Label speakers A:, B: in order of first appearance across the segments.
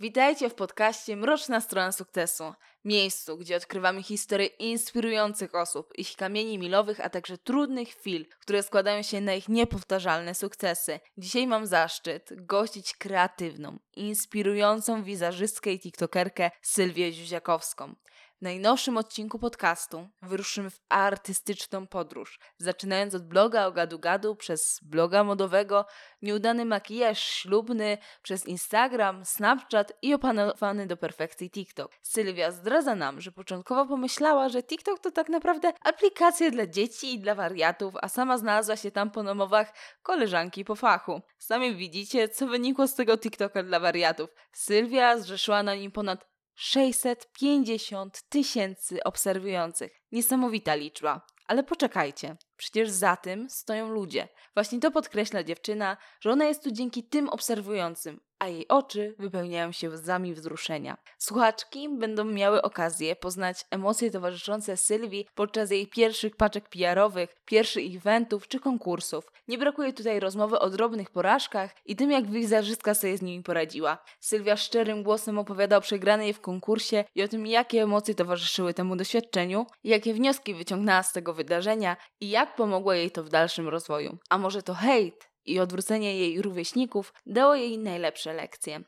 A: Witajcie w podcaście Mroczna Strona Sukcesu. Miejscu, gdzie odkrywamy historie inspirujących osób, ich kamieni milowych, a także trudnych chwil, które składają się na ich niepowtarzalne sukcesy. Dzisiaj mam zaszczyt gościć kreatywną, inspirującą wizerzystkę i tiktokerkę Sylwię Ziuziakowską. W najnowszym odcinku podcastu wyruszymy w artystyczną podróż, zaczynając od bloga o gadu-gadu, przez bloga modowego, nieudany makijaż ślubny, przez Instagram, Snapchat i opanowany do perfekcji TikTok. Sylwia zdradza nam, że początkowo pomyślała, że TikTok to tak naprawdę aplikacja dla dzieci i dla wariatów, a sama znalazła się tam po nomowach koleżanki po fachu. Sami widzicie, co wynikło z tego TikToka dla wariatów. Sylwia zrzeszyła na nim ponad 650 tysięcy obserwujących. Niesamowita liczba. Ale poczekajcie, przecież za tym stoją ludzie. Właśnie to podkreśla dziewczyna, że ona jest tu dzięki tym obserwującym, a jej oczy wypełniają się łzami wzruszenia. Słuchaczki będą miały okazję poznać emocje towarzyszące Sylwii podczas jej pierwszych paczek PR-owych, pierwszych eventów czy konkursów. Nie brakuje tutaj rozmowy o drobnych porażkach i tym, jak wizerzystka sobie z nimi poradziła. Sylwia szczerym głosem opowiada o przegranej w konkursie i o tym, jakie emocje towarzyszyły temu doświadczeniu, jakie wnioski wyciągnęła z tego wydarzenia i jak pomogło jej to w dalszym rozwoju. A może to hejt i odwrócenie jej rówieśników dało jej najlepsze lekcje.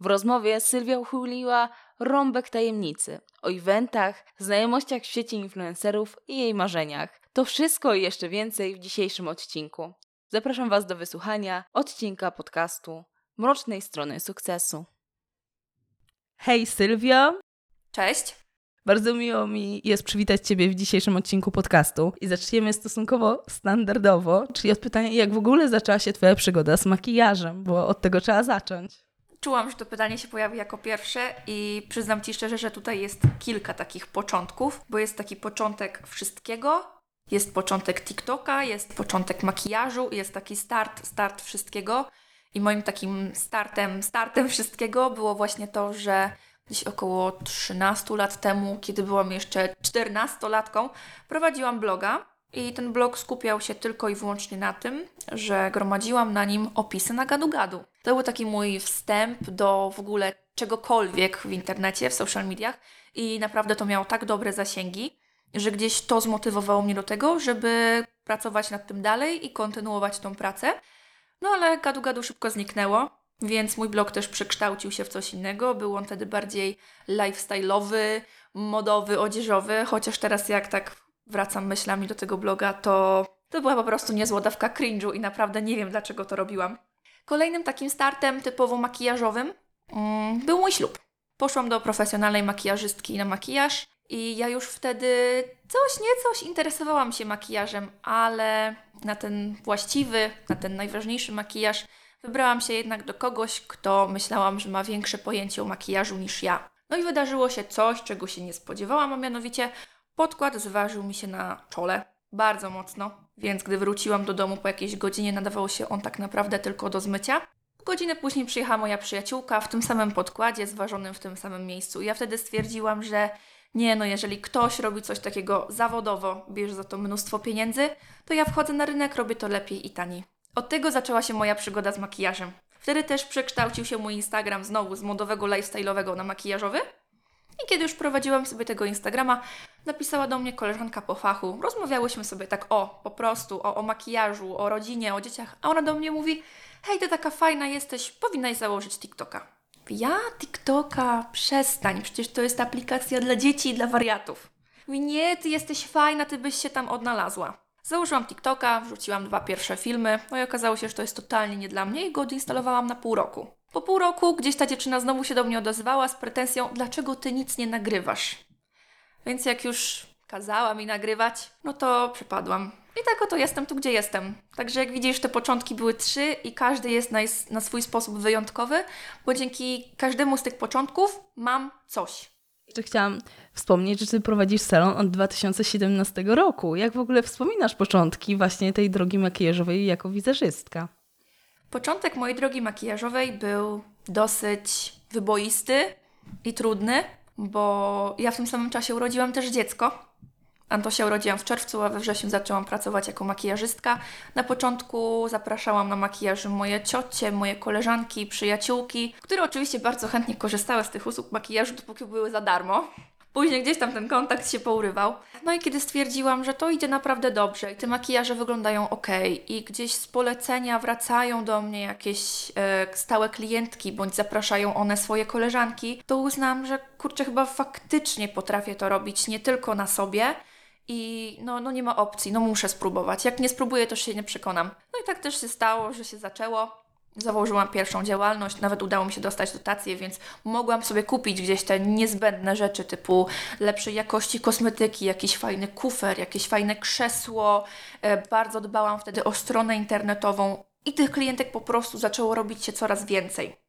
A: W rozmowie Sylwia uchyliła rąbek tajemnicy o eventach, znajomościach w świecie influencerów i jej marzeniach. To wszystko i jeszcze więcej w dzisiejszym odcinku. Zapraszam Was do wysłuchania odcinka podcastu Mrocznej Strony Sukcesu. Hej Sylwia!
B: Cześć!
A: Bardzo miło mi jest przywitać Ciebie w dzisiejszym odcinku podcastu i zaczniemy stosunkowo standardowo, czyli od pytania, jak w ogóle zaczęła się Twoja przygoda z makijażem, bo od tego trzeba zacząć.
B: Czułam, że to pytanie się pojawi jako pierwsze i przyznam Ci szczerze, że tutaj jest kilka takich początków, bo jest taki początek wszystkiego, jest początek TikToka, jest początek makijażu, jest taki start, start wszystkiego. I moim takim startem, startem wszystkiego było właśnie to, że gdzieś około 13 lat temu, kiedy byłam jeszcze 14-latką, prowadziłam bloga. I ten blog skupiał się tylko i wyłącznie na tym, że gromadziłam na nim opisy na gadu-gadu. To był taki mój wstęp do w ogóle czegokolwiek w internecie, w social mediach i naprawdę to miało tak dobre zasięgi, że gdzieś to zmotywowało mnie do tego, żeby pracować nad tym dalej i kontynuować tą pracę. No ale gadu-gadu szybko zniknęło, więc mój blog też przekształcił się w coś innego. Był on wtedy bardziej lifestyle'owy, modowy, odzieżowy, chociaż teraz jak tak wracam myślami do tego bloga, to to była po prostu niezła dawka cringe'u i naprawdę nie wiem, dlaczego to robiłam. Kolejnym takim startem typowo makijażowym mm, był mój ślub. Poszłam do profesjonalnej makijażystki na makijaż i ja już wtedy coś nie coś interesowałam się makijażem, ale na ten właściwy, na ten najważniejszy makijaż wybrałam się jednak do kogoś, kto myślałam, że ma większe pojęcie o makijażu niż ja. No i wydarzyło się coś, czego się nie spodziewałam, a mianowicie podkład zważył mi się na czole bardzo mocno, więc gdy wróciłam do domu po jakiejś godzinie, nadawało się on tak naprawdę tylko do zmycia. Godzinę później przyjechała moja przyjaciółka w tym samym podkładzie, zważonym w tym samym miejscu. Ja wtedy stwierdziłam, że nie, no jeżeli ktoś robi coś takiego zawodowo, bierze za to mnóstwo pieniędzy, to ja wchodzę na rynek, robię to lepiej i taniej. Od tego zaczęła się moja przygoda z makijażem. Wtedy też przekształcił się mój Instagram znowu z modowego lifestyle'owego na makijażowy. I kiedy już prowadziłam sobie tego Instagrama, napisała do mnie koleżanka po fachu. Rozmawiałyśmy sobie tak o, po prostu, o, o makijażu, o rodzinie, o dzieciach. A ona do mnie mówi, hej, ty taka fajna jesteś, powinnaś założyć TikToka. Ja TikToka? Przestań, przecież to jest aplikacja dla dzieci i dla wariatów. Mówi, nie, ty jesteś fajna, ty byś się tam odnalazła. Założyłam TikToka, wrzuciłam dwa pierwsze filmy, no i okazało się, że to jest totalnie nie dla mnie i go odinstalowałam na pół roku. Po pół roku gdzieś ta dziewczyna znowu się do mnie odezwała z pretensją, dlaczego ty nic nie nagrywasz. Więc jak już kazała mi nagrywać, no to przypadłam. I tak oto jestem tu, gdzie jestem. Także jak widzisz, te początki były trzy i każdy jest na, na swój sposób wyjątkowy, bo dzięki każdemu z tych początków mam coś.
A: Jeszcze chciałam wspomnieć, że Ty prowadzisz salon od 2017 roku. Jak w ogóle wspominasz początki właśnie tej drogi makijażowej jako wizerzystka?
B: Początek mojej drogi makijażowej był dosyć wyboisty i trudny, bo ja w tym samym czasie urodziłam też dziecko, Antosia urodziłam w czerwcu, a we wrześniu zaczęłam pracować jako makijażystka. Na początku zapraszałam na makijaż moje ciocie, moje koleżanki, przyjaciółki, które oczywiście bardzo chętnie korzystały z tych usług makijażu, dopóki były za darmo. Później gdzieś tam ten kontakt się pourywał. No i kiedy stwierdziłam, że to idzie naprawdę dobrze i te makijaże wyglądają ok i gdzieś z polecenia wracają do mnie jakieś e, stałe klientki bądź zapraszają one swoje koleżanki, to uznam, że kurczę, chyba faktycznie potrafię to robić nie tylko na sobie, i no, no nie ma opcji, no muszę spróbować. Jak nie spróbuję, to się nie przekonam. No i tak też się stało, że się zaczęło. Założyłam pierwszą działalność, nawet udało mi się dostać dotację, więc mogłam sobie kupić gdzieś te niezbędne rzeczy typu lepszej jakości kosmetyki, jakiś fajny kufer, jakieś fajne krzesło. E, bardzo dbałam wtedy o stronę internetową i tych klientek po prostu zaczęło robić się coraz więcej.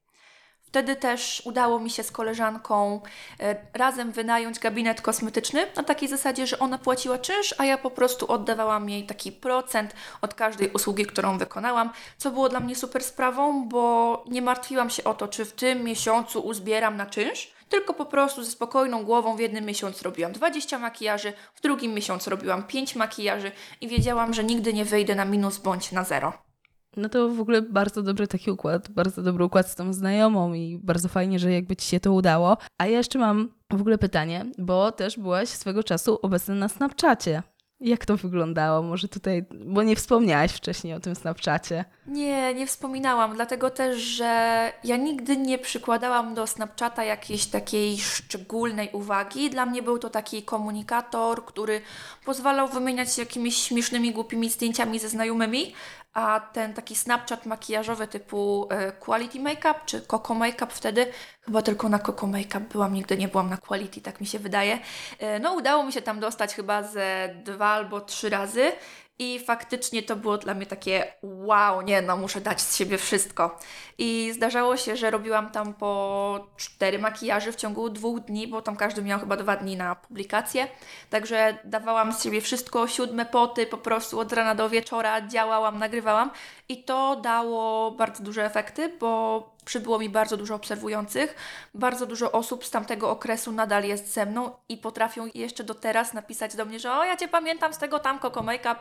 B: Wtedy też udało mi się z koleżanką e, razem wynająć gabinet kosmetyczny na takiej zasadzie, że ona płaciła czynsz, a ja po prostu oddawałam jej taki procent od każdej usługi, którą wykonałam, co było dla mnie super sprawą, bo nie martwiłam się o to, czy w tym miesiącu uzbieram na czynsz, tylko po prostu ze spokojną głową w jednym miesiącu robiłam 20 makijaży, w drugim miesiącu robiłam 5 makijaży i wiedziałam, że nigdy nie wyjdę na minus bądź na zero.
A: No to w ogóle bardzo dobry taki układ, bardzo dobry układ z tą znajomą i bardzo fajnie, że jakby Ci się to udało. A ja jeszcze mam w ogóle pytanie, bo też byłaś swego czasu obecna na Snapchacie. Jak to wyglądało? Może tutaj, bo nie wspomniałaś wcześniej o tym Snapchacie.
B: Nie, nie wspominałam, dlatego też, że ja nigdy nie przykładałam do Snapchata jakiejś takiej szczególnej uwagi. Dla mnie był to taki komunikator, który pozwalał wymieniać się jakimiś śmiesznymi, głupimi zdjęciami ze znajomymi, a ten taki Snapchat makijażowy typu e, Quality Makeup czy Coco Makeup wtedy, chyba tylko na Coco Makeup byłam, nigdy nie byłam na Quality, tak mi się wydaje. E, no udało mi się tam dostać chyba ze dwa albo trzy razy i faktycznie to było dla mnie takie wow, nie no, muszę dać z siebie wszystko. I zdarzało się, że robiłam tam po cztery makijaże w ciągu dwóch dni, bo tam każdy miał chyba dwa dni na publikację. Także dawałam z siebie wszystko, siódme poty, po prostu od rana do wieczora działałam, nagrywałam. I to dało bardzo duże efekty, bo przybyło mi bardzo dużo obserwujących. Bardzo dużo osób z tamtego okresu nadal jest ze mną i potrafią jeszcze do teraz napisać do mnie, że o, ja Cię pamiętam z tego tam Coco Makeup.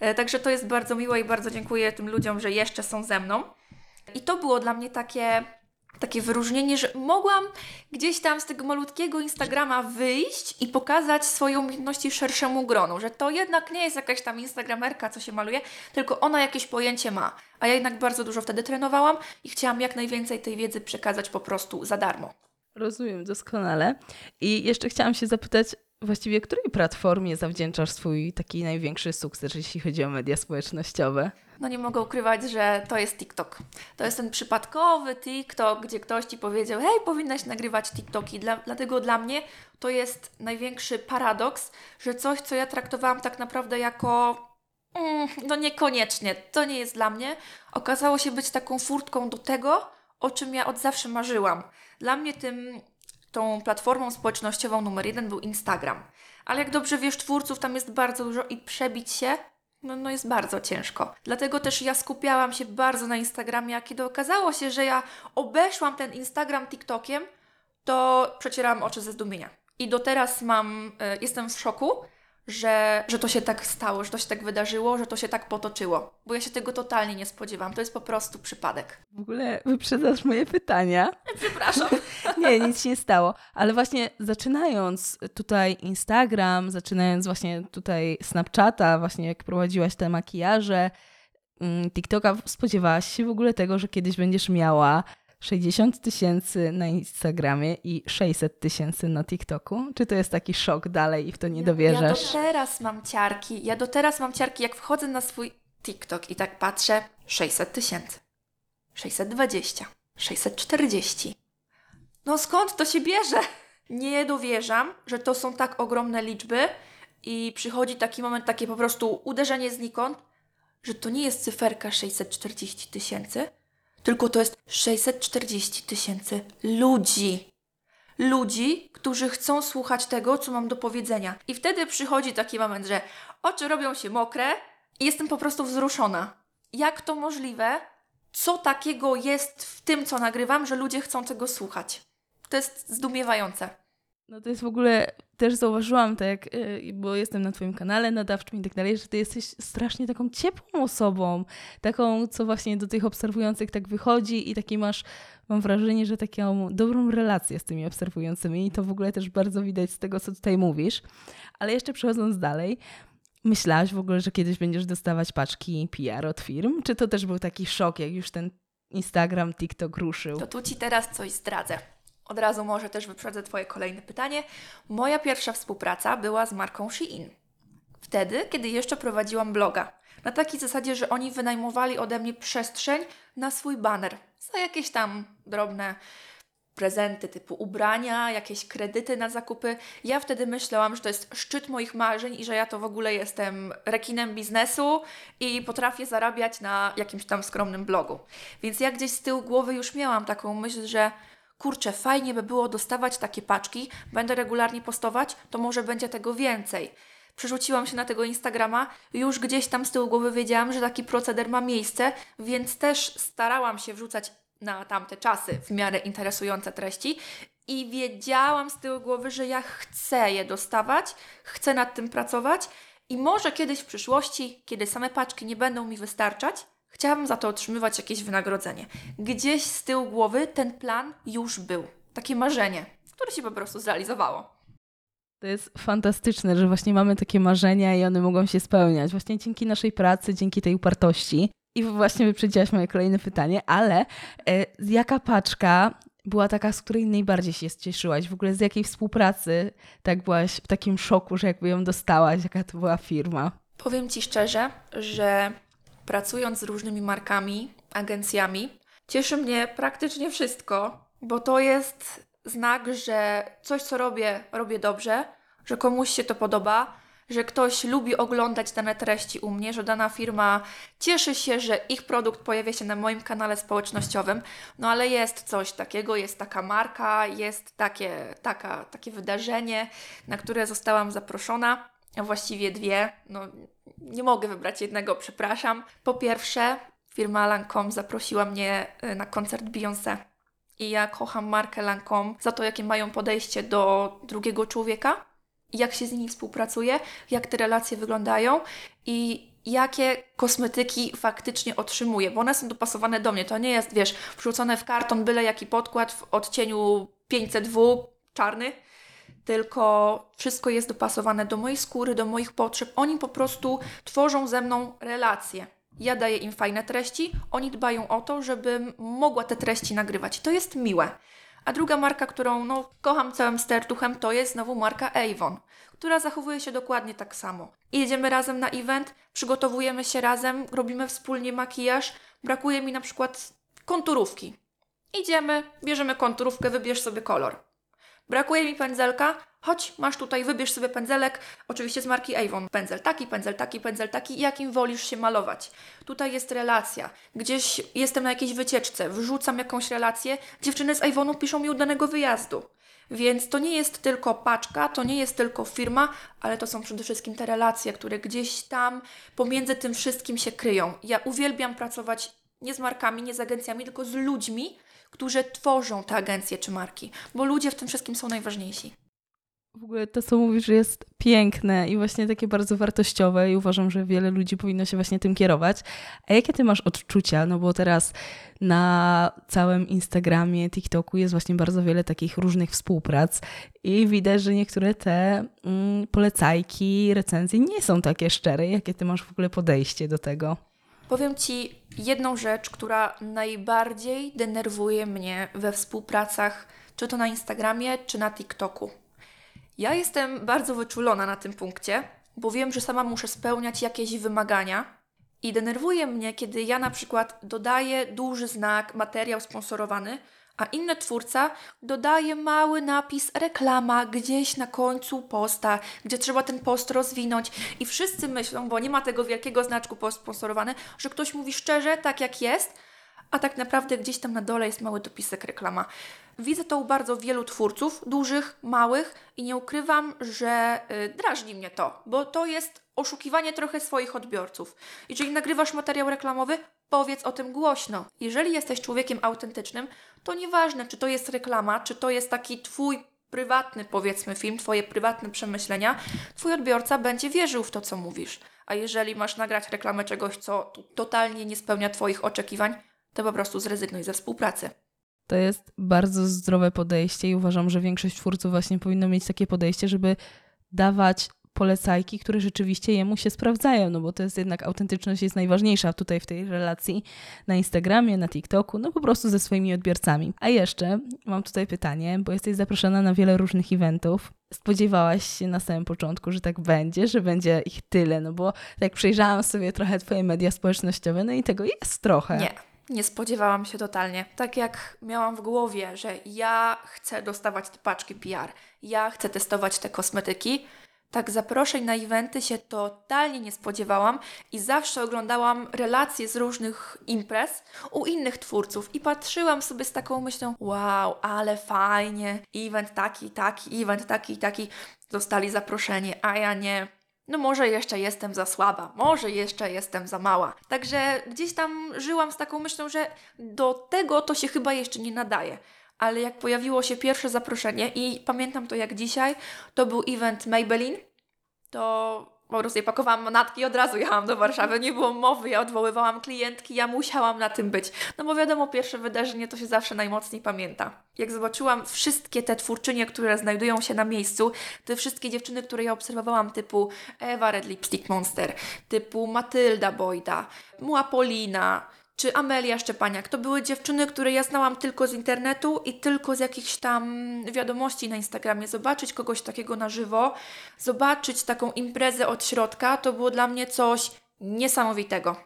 B: E, także to jest bardzo miłe i bardzo dziękuję tym ludziom, że jeszcze są ze mną. I to było dla mnie takie takie wyróżnienie, że mogłam gdzieś tam z tego malutkiego Instagrama wyjść i pokazać swoje umiejętności szerszemu gronu, że to jednak nie jest jakaś tam Instagramerka, co się maluje, tylko ona jakieś pojęcie ma. A ja jednak bardzo dużo wtedy trenowałam i chciałam jak najwięcej tej wiedzy przekazać po prostu za darmo.
A: Rozumiem doskonale. I jeszcze chciałam się zapytać, właściwie której platformie zawdzięczasz swój taki największy sukces, jeśli chodzi o media społecznościowe?
B: No nie mogę ukrywać, że to jest TikTok. To jest ten przypadkowy TikTok, gdzie ktoś ci powiedział, hej, powinnaś nagrywać TikToki. Dla, dlatego dla mnie to jest największy paradoks, że coś, co ja traktowałam tak naprawdę jako mm, no niekoniecznie, to nie jest dla mnie, okazało się być taką furtką do tego, o czym ja od zawsze marzyłam. Dla mnie tym, tą platformą społecznościową numer jeden był Instagram. Ale jak dobrze wiesz, twórców tam jest bardzo dużo i przebić się no, no jest bardzo ciężko. Dlatego też ja skupiałam się bardzo na Instagramie, a kiedy okazało się, że ja obeszłam ten Instagram TikTokiem, to przecierałam oczy ze zdumienia. I do teraz mam, y, jestem w szoku, że, że to się tak stało, że to się tak wydarzyło, że to się tak potoczyło. Bo ja się tego totalnie nie spodziewałam. To jest po prostu przypadek.
A: W ogóle wyprzedzasz moje pytania.
B: Przepraszam.
A: nie, nic się nie stało. Ale właśnie zaczynając tutaj Instagram, zaczynając właśnie tutaj Snapchata, właśnie jak prowadziłaś te makijaże, mm, TikToka, spodziewałaś się w ogóle tego, że kiedyś będziesz miała 60 tysięcy na Instagramie i 600 tysięcy na TikToku? Czy to jest taki szok dalej i w to nie dowierzasz?
B: Ja do teraz mam ciarki. Ja do teraz mam ciarki, jak wchodzę na swój TikTok i tak patrzę, 600 tysięcy, 620, 640. No skąd to się bierze? Nie dowierzam, że to są tak ogromne liczby i przychodzi taki moment, takie po prostu uderzenie znikąd, że to nie jest cyferka 640 tysięcy, tylko to jest 640 tysięcy ludzi. Ludzi, którzy chcą słuchać tego, co mam do powiedzenia. I wtedy przychodzi taki moment, że oczy robią się mokre i jestem po prostu wzruszona. Jak to możliwe? Co takiego jest w tym, co nagrywam, że ludzie chcą tego słuchać? To jest zdumiewające.
A: No to jest w ogóle, też zauważyłam tak, bo jestem na twoim kanale nadawczym i tak dalej, że ty jesteś strasznie taką ciepłą osobą, taką, co właśnie do tych obserwujących tak wychodzi i taki masz, mam wrażenie, że taką dobrą relację z tymi obserwującymi i to w ogóle też bardzo widać z tego, co tutaj mówisz. Ale jeszcze przechodząc dalej, myślałaś w ogóle, że kiedyś będziesz dostawać paczki PR od firm? Czy to też był taki szok, jak już ten Instagram, TikTok ruszył?
B: To tu Ci teraz coś zdradzę. Od razu może też wyprzedzę Twoje kolejne pytanie. Moja pierwsza współpraca była z marką Shein. Wtedy, kiedy jeszcze prowadziłam bloga. Na takiej zasadzie, że oni wynajmowali ode mnie przestrzeń na swój banner za jakieś tam drobne prezenty typu ubrania, jakieś kredyty na zakupy. Ja wtedy myślałam, że to jest szczyt moich marzeń i że ja to w ogóle jestem rekinem biznesu i potrafię zarabiać na jakimś tam skromnym blogu. Więc ja gdzieś z tyłu głowy już miałam taką myśl, że kurczę, fajnie by było dostawać takie paczki, będę regularnie postować, to może będzie tego więcej. Przerzuciłam się na tego Instagrama, już gdzieś tam z tyłu głowy wiedziałam, że taki proceder ma miejsce, więc też starałam się wrzucać na tamte czasy w miarę interesujące treści. I wiedziałam z tyłu głowy, że ja chcę je dostawać, chcę nad tym pracować i może kiedyś w przyszłości, kiedy same paczki nie będą mi wystarczać, chciałabym za to otrzymywać jakieś wynagrodzenie. Gdzieś z tyłu głowy ten plan już był. Takie marzenie, które się po prostu zrealizowało.
A: To jest fantastyczne, że właśnie mamy takie marzenia i one mogą się spełniać. Właśnie dzięki naszej pracy, dzięki tej upartości. I właśnie wyprzedziłaś moje kolejne pytanie, ale e, jaka paczka była taka, z której najbardziej się cieszyłaś? W ogóle z jakiej współpracy tak byłaś w takim szoku, że jakby ją dostałaś? Jaka to była firma?
B: Powiem Ci szczerze, że pracując z różnymi markami, agencjami, cieszy mnie praktycznie wszystko, bo to jest znak, że coś, co robię, robię dobrze, że komuś się to podoba, że ktoś lubi oglądać dane treści u mnie, że dana firma cieszy się, że ich produkt pojawia się na moim kanale społecznościowym. No ale jest coś takiego, jest taka marka, jest takie, taka, takie wydarzenie, na które zostałam zaproszona. A właściwie dwie. No, nie mogę wybrać jednego, przepraszam. Po pierwsze, firma Lancome zaprosiła mnie y, na koncert Beyoncé. I ja kocham markę Lancome za to, jakie mają podejście do drugiego człowieka, jak się z nimi współpracuje, jak te relacje wyglądają i jakie kosmetyki faktycznie otrzymuję, bo one są dopasowane do mnie. To nie jest, wiesz, wrzucone w karton byle jaki podkład w odcieniu 500W, czarny, tylko wszystko jest dopasowane do mojej skóry, do moich potrzeb. Oni po prostu tworzą ze mną relacje. Ja daję im fajne treści, oni dbają o to, żebym mogła te treści nagrywać. To jest miłe. A druga marka, którą no, kocham całym stertuchem, to jest znowu marka Avon, która zachowuje się dokładnie tak samo. Jedziemy razem na event, przygotowujemy się razem, robimy wspólnie makijaż. Brakuje mi na przykład konturówki. Idziemy, bierzemy konturówkę, wybierz sobie kolor. Brakuje mi pędzelka, chodź, masz tutaj, wybierz sobie pędzelek, oczywiście z marki Avon. Pędzel taki, pędzel taki, pędzel taki, jakim wolisz się malować. Tutaj jest relacja. Gdzieś jestem na jakiejś wycieczce, wrzucam jakąś relację, dziewczyny z Avonu piszą mi udanego wyjazdu. Więc to nie jest tylko paczka, to nie jest tylko firma, ale to są przede wszystkim te relacje, które gdzieś tam pomiędzy tym wszystkim się kryją. Ja uwielbiam pracować nie z markami, nie z agencjami, tylko z ludźmi, którzy tworzą te agencje czy marki, bo ludzie w tym wszystkim są najważniejsi.
A: W ogóle to, co mówisz, jest piękne i właśnie takie bardzo wartościowe i uważam, że wiele ludzi powinno się właśnie tym kierować. A jakie ty masz odczucia? No bo teraz na całym Instagramie, TikToku jest właśnie bardzo wiele takich różnych współprac i widać, że niektóre te mm, polecajki, recenzje nie są takie szczere. Jakie ty masz w ogóle podejście do tego?
B: Powiem Ci jedną rzecz, która najbardziej denerwuje mnie we współpracach, czy to na Instagramie, czy na TikToku. Ja jestem bardzo wyczulona na tym punkcie, bo wiem, że sama muszę spełniać jakieś wymagania. I denerwuje mnie, kiedy ja na przykład dodaję duży znak, materiał sponsorowany, a inny twórca dodaje mały napis reklama gdzieś na końcu posta, gdzie trzeba ten post rozwinąć i wszyscy myślą, bo nie ma tego wielkiego znaczku post sponsorowany, że ktoś mówi szczerze, tak jak jest, a tak naprawdę gdzieś tam na dole jest mały dopisek reklama. Widzę to u bardzo wielu twórców, dużych, małych i nie ukrywam, że yy, drażni mnie to, bo to jest oszukiwanie trochę swoich odbiorców. Jeżeli nagrywasz materiał reklamowy, powiedz o tym głośno. Jeżeli jesteś człowiekiem autentycznym, to nieważne, czy to jest reklama, czy to jest taki Twój prywatny, powiedzmy, film, twoje prywatne przemyślenia, twój odbiorca będzie wierzył w to, co mówisz. A jeżeli masz nagrać reklamę czegoś, co totalnie nie spełnia twoich oczekiwań, to po prostu zrezygnuj ze współpracy.
A: To jest bardzo zdrowe podejście i uważam, że większość twórców właśnie powinno mieć takie podejście, żeby dawać polecajki, które rzeczywiście jemu się sprawdzają, no bo to jest jednak autentyczność jest najważniejsza tutaj w tej relacji na Instagramie, na TikToku, no po prostu ze swoimi odbiorcami. A jeszcze mam tutaj pytanie, bo jesteś zaproszona na wiele różnych eventów. Spodziewałaś się na samym początku, że tak będzie, że będzie ich tyle, no bo tak przejrzałam sobie trochę twoje media społecznościowe, no i tego jest trochę.
B: Nie. Nie spodziewałam się totalnie. Tak jak miałam w głowie, że ja chcę dostawać te paczki PR, ja chcę testować te kosmetyki, tak zaproszeń na eventy się totalnie nie spodziewałam i zawsze oglądałam relacje z różnych imprez u innych twórców i patrzyłam sobie z taką myślą, wow, ale fajnie, event taki, taki, event taki, taki, dostali zaproszenie, a ja nie. No może jeszcze jestem za słaba, może jeszcze jestem za mała. Także gdzieś tam żyłam z taką myślą, że do tego to się chyba jeszcze nie nadaje ale jak pojawiło się pierwsze zaproszenie i pamiętam to jak dzisiaj, to był event Maybelline, to po prostu pakowałam manatki i od razu jechałam do Warszawy. Nie było mowy, ja odwoływałam klientki, ja musiałam na tym być. No bo wiadomo, pierwsze wydarzenie to się zawsze najmocniej pamięta. Jak zobaczyłam wszystkie te twórczynie, które znajdują się na miejscu, te wszystkie dziewczyny, które ja obserwowałam, typu Eva Red Lipstick Monster, typu Matylda Boyda, Mua Polina, czy Amelia Szczepaniak. To były dziewczyny, które ja znałam tylko z internetu i tylko z jakichś tam wiadomości na Instagramie. Zobaczyć kogoś takiego na żywo, zobaczyć taką imprezę od środka, to było dla mnie coś niesamowitego.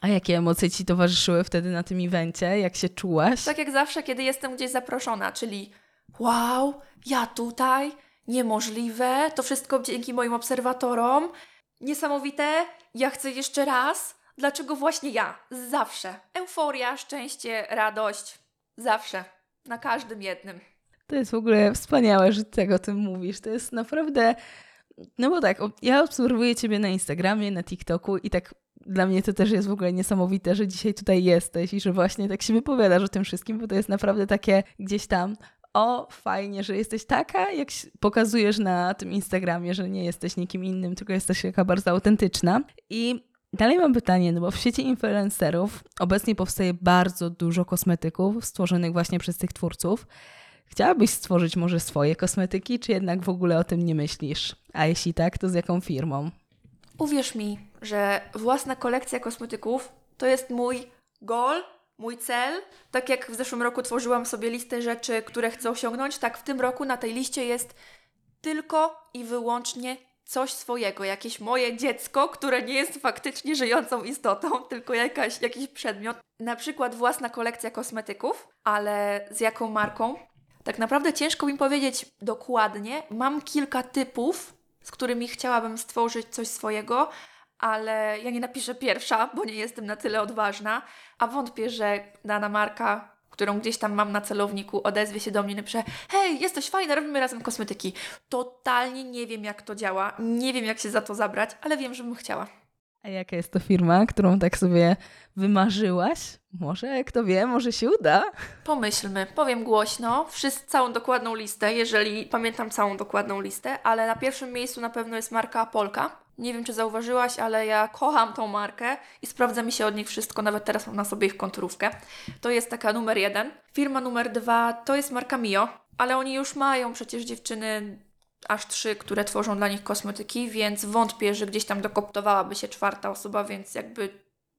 A: A jakie emocje Ci towarzyszyły wtedy na tym evencie? Jak się czułaś?
B: Tak jak zawsze, kiedy jestem gdzieś zaproszona, czyli wow, ja tutaj, niemożliwe, to wszystko dzięki moim obserwatorom, niesamowite, ja chcę jeszcze raz, Dlaczego właśnie ja? Zawsze. Euforia, szczęście, radość. Zawsze. Na każdym jednym.
A: To jest w ogóle wspaniałe, że tego o tym mówisz. To jest naprawdę. No bo tak, ja obserwuję Ciebie na Instagramie, na TikToku i tak dla mnie to też jest w ogóle niesamowite, że dzisiaj tutaj jesteś i że właśnie tak się wypowiadasz o tym wszystkim, bo to jest naprawdę takie gdzieś tam o, fajnie, że jesteś taka, jak pokazujesz na tym Instagramie, że nie jesteś nikim innym, tylko jesteś taka bardzo autentyczna. I Dalej mam pytanie, no bo w świecie influencerów obecnie powstaje bardzo dużo kosmetyków stworzonych właśnie przez tych twórców. Chciałabyś stworzyć może swoje kosmetyki, czy jednak w ogóle o tym nie myślisz? A jeśli tak, to z jaką firmą?
B: Uwierz mi, że własna kolekcja kosmetyków to jest mój goal, mój cel. Tak jak w zeszłym roku tworzyłam sobie listę rzeczy, które chcę osiągnąć, tak w tym roku na tej liście jest tylko i wyłącznie coś swojego, jakieś moje dziecko, które nie jest faktycznie żyjącą istotą, tylko jakaś, jakiś przedmiot. Na przykład własna kolekcja kosmetyków, ale z jaką marką? Tak naprawdę ciężko mi powiedzieć dokładnie. Mam kilka typów, z którymi chciałabym stworzyć coś swojego, ale ja nie napiszę pierwsza, bo nie jestem na tyle odważna, a wątpię, że dana marka którą gdzieś tam mam na celowniku, odezwie się do mnie i napisze hej, jesteś fajna, robimy razem kosmetyki. Totalnie nie wiem, jak to działa, nie wiem, jak się za to zabrać, ale wiem, że bym chciała.
A: A jaka jest to firma, którą tak sobie wymarzyłaś? Może, kto wie, może się uda?
B: Pomyślmy, powiem głośno, wszyscy, całą dokładną listę, jeżeli pamiętam całą dokładną listę, ale na pierwszym miejscu na pewno jest marka Polka. Nie wiem, czy zauważyłaś, ale ja kocham tą markę i sprawdza mi się od nich wszystko, nawet teraz mam na sobie ich konturówkę. To jest taka numer jeden. Firma numer dwa to jest marka Mio, ale oni już mają przecież dziewczyny aż trzy, które tworzą dla nich kosmetyki, więc wątpię, że gdzieś tam dokoptowałaby się czwarta osoba, więc jakby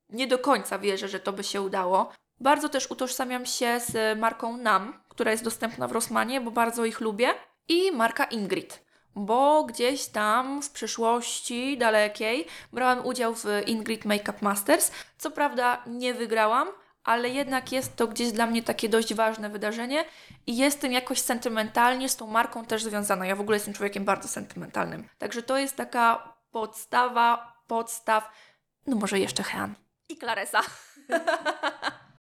B: nie do końca wierzę, że to by się udało. Bardzo też utożsamiam się z marką NAM, która jest dostępna w Rossmanie, bo bardzo ich lubię. I marka Ingrid bo gdzieś tam w przyszłości dalekiej brałam udział w Ingrid Makeup Masters. Co prawda nie wygrałam, ale jednak jest to gdzieś dla mnie takie dość ważne wydarzenie i jestem jakoś sentymentalnie z tą marką też związana. Ja w ogóle jestem człowiekiem bardzo sentymentalnym. Także to jest taka podstawa, podstaw, no może jeszcze Hean i Claresa.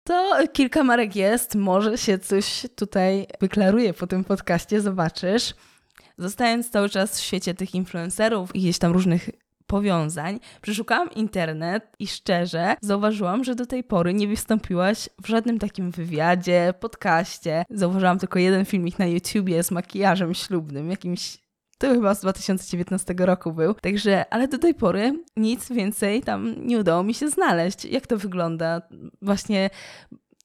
A: To kilka marek jest, może się coś tutaj wyklaruje po tym podcaście, zobaczysz. Zostając cały czas w świecie tych influencerów i gdzieś tam różnych powiązań, przeszukałam internet i szczerze zauważyłam, że do tej pory nie wystąpiłaś w żadnym takim wywiadzie, podcaście. Zauważyłam tylko jeden filmik na YouTubie z makijażem ślubnym, jakimś to chyba z 2019 roku był. Także, ale do tej pory nic więcej tam nie udało mi się znaleźć. Jak to wygląda? Właśnie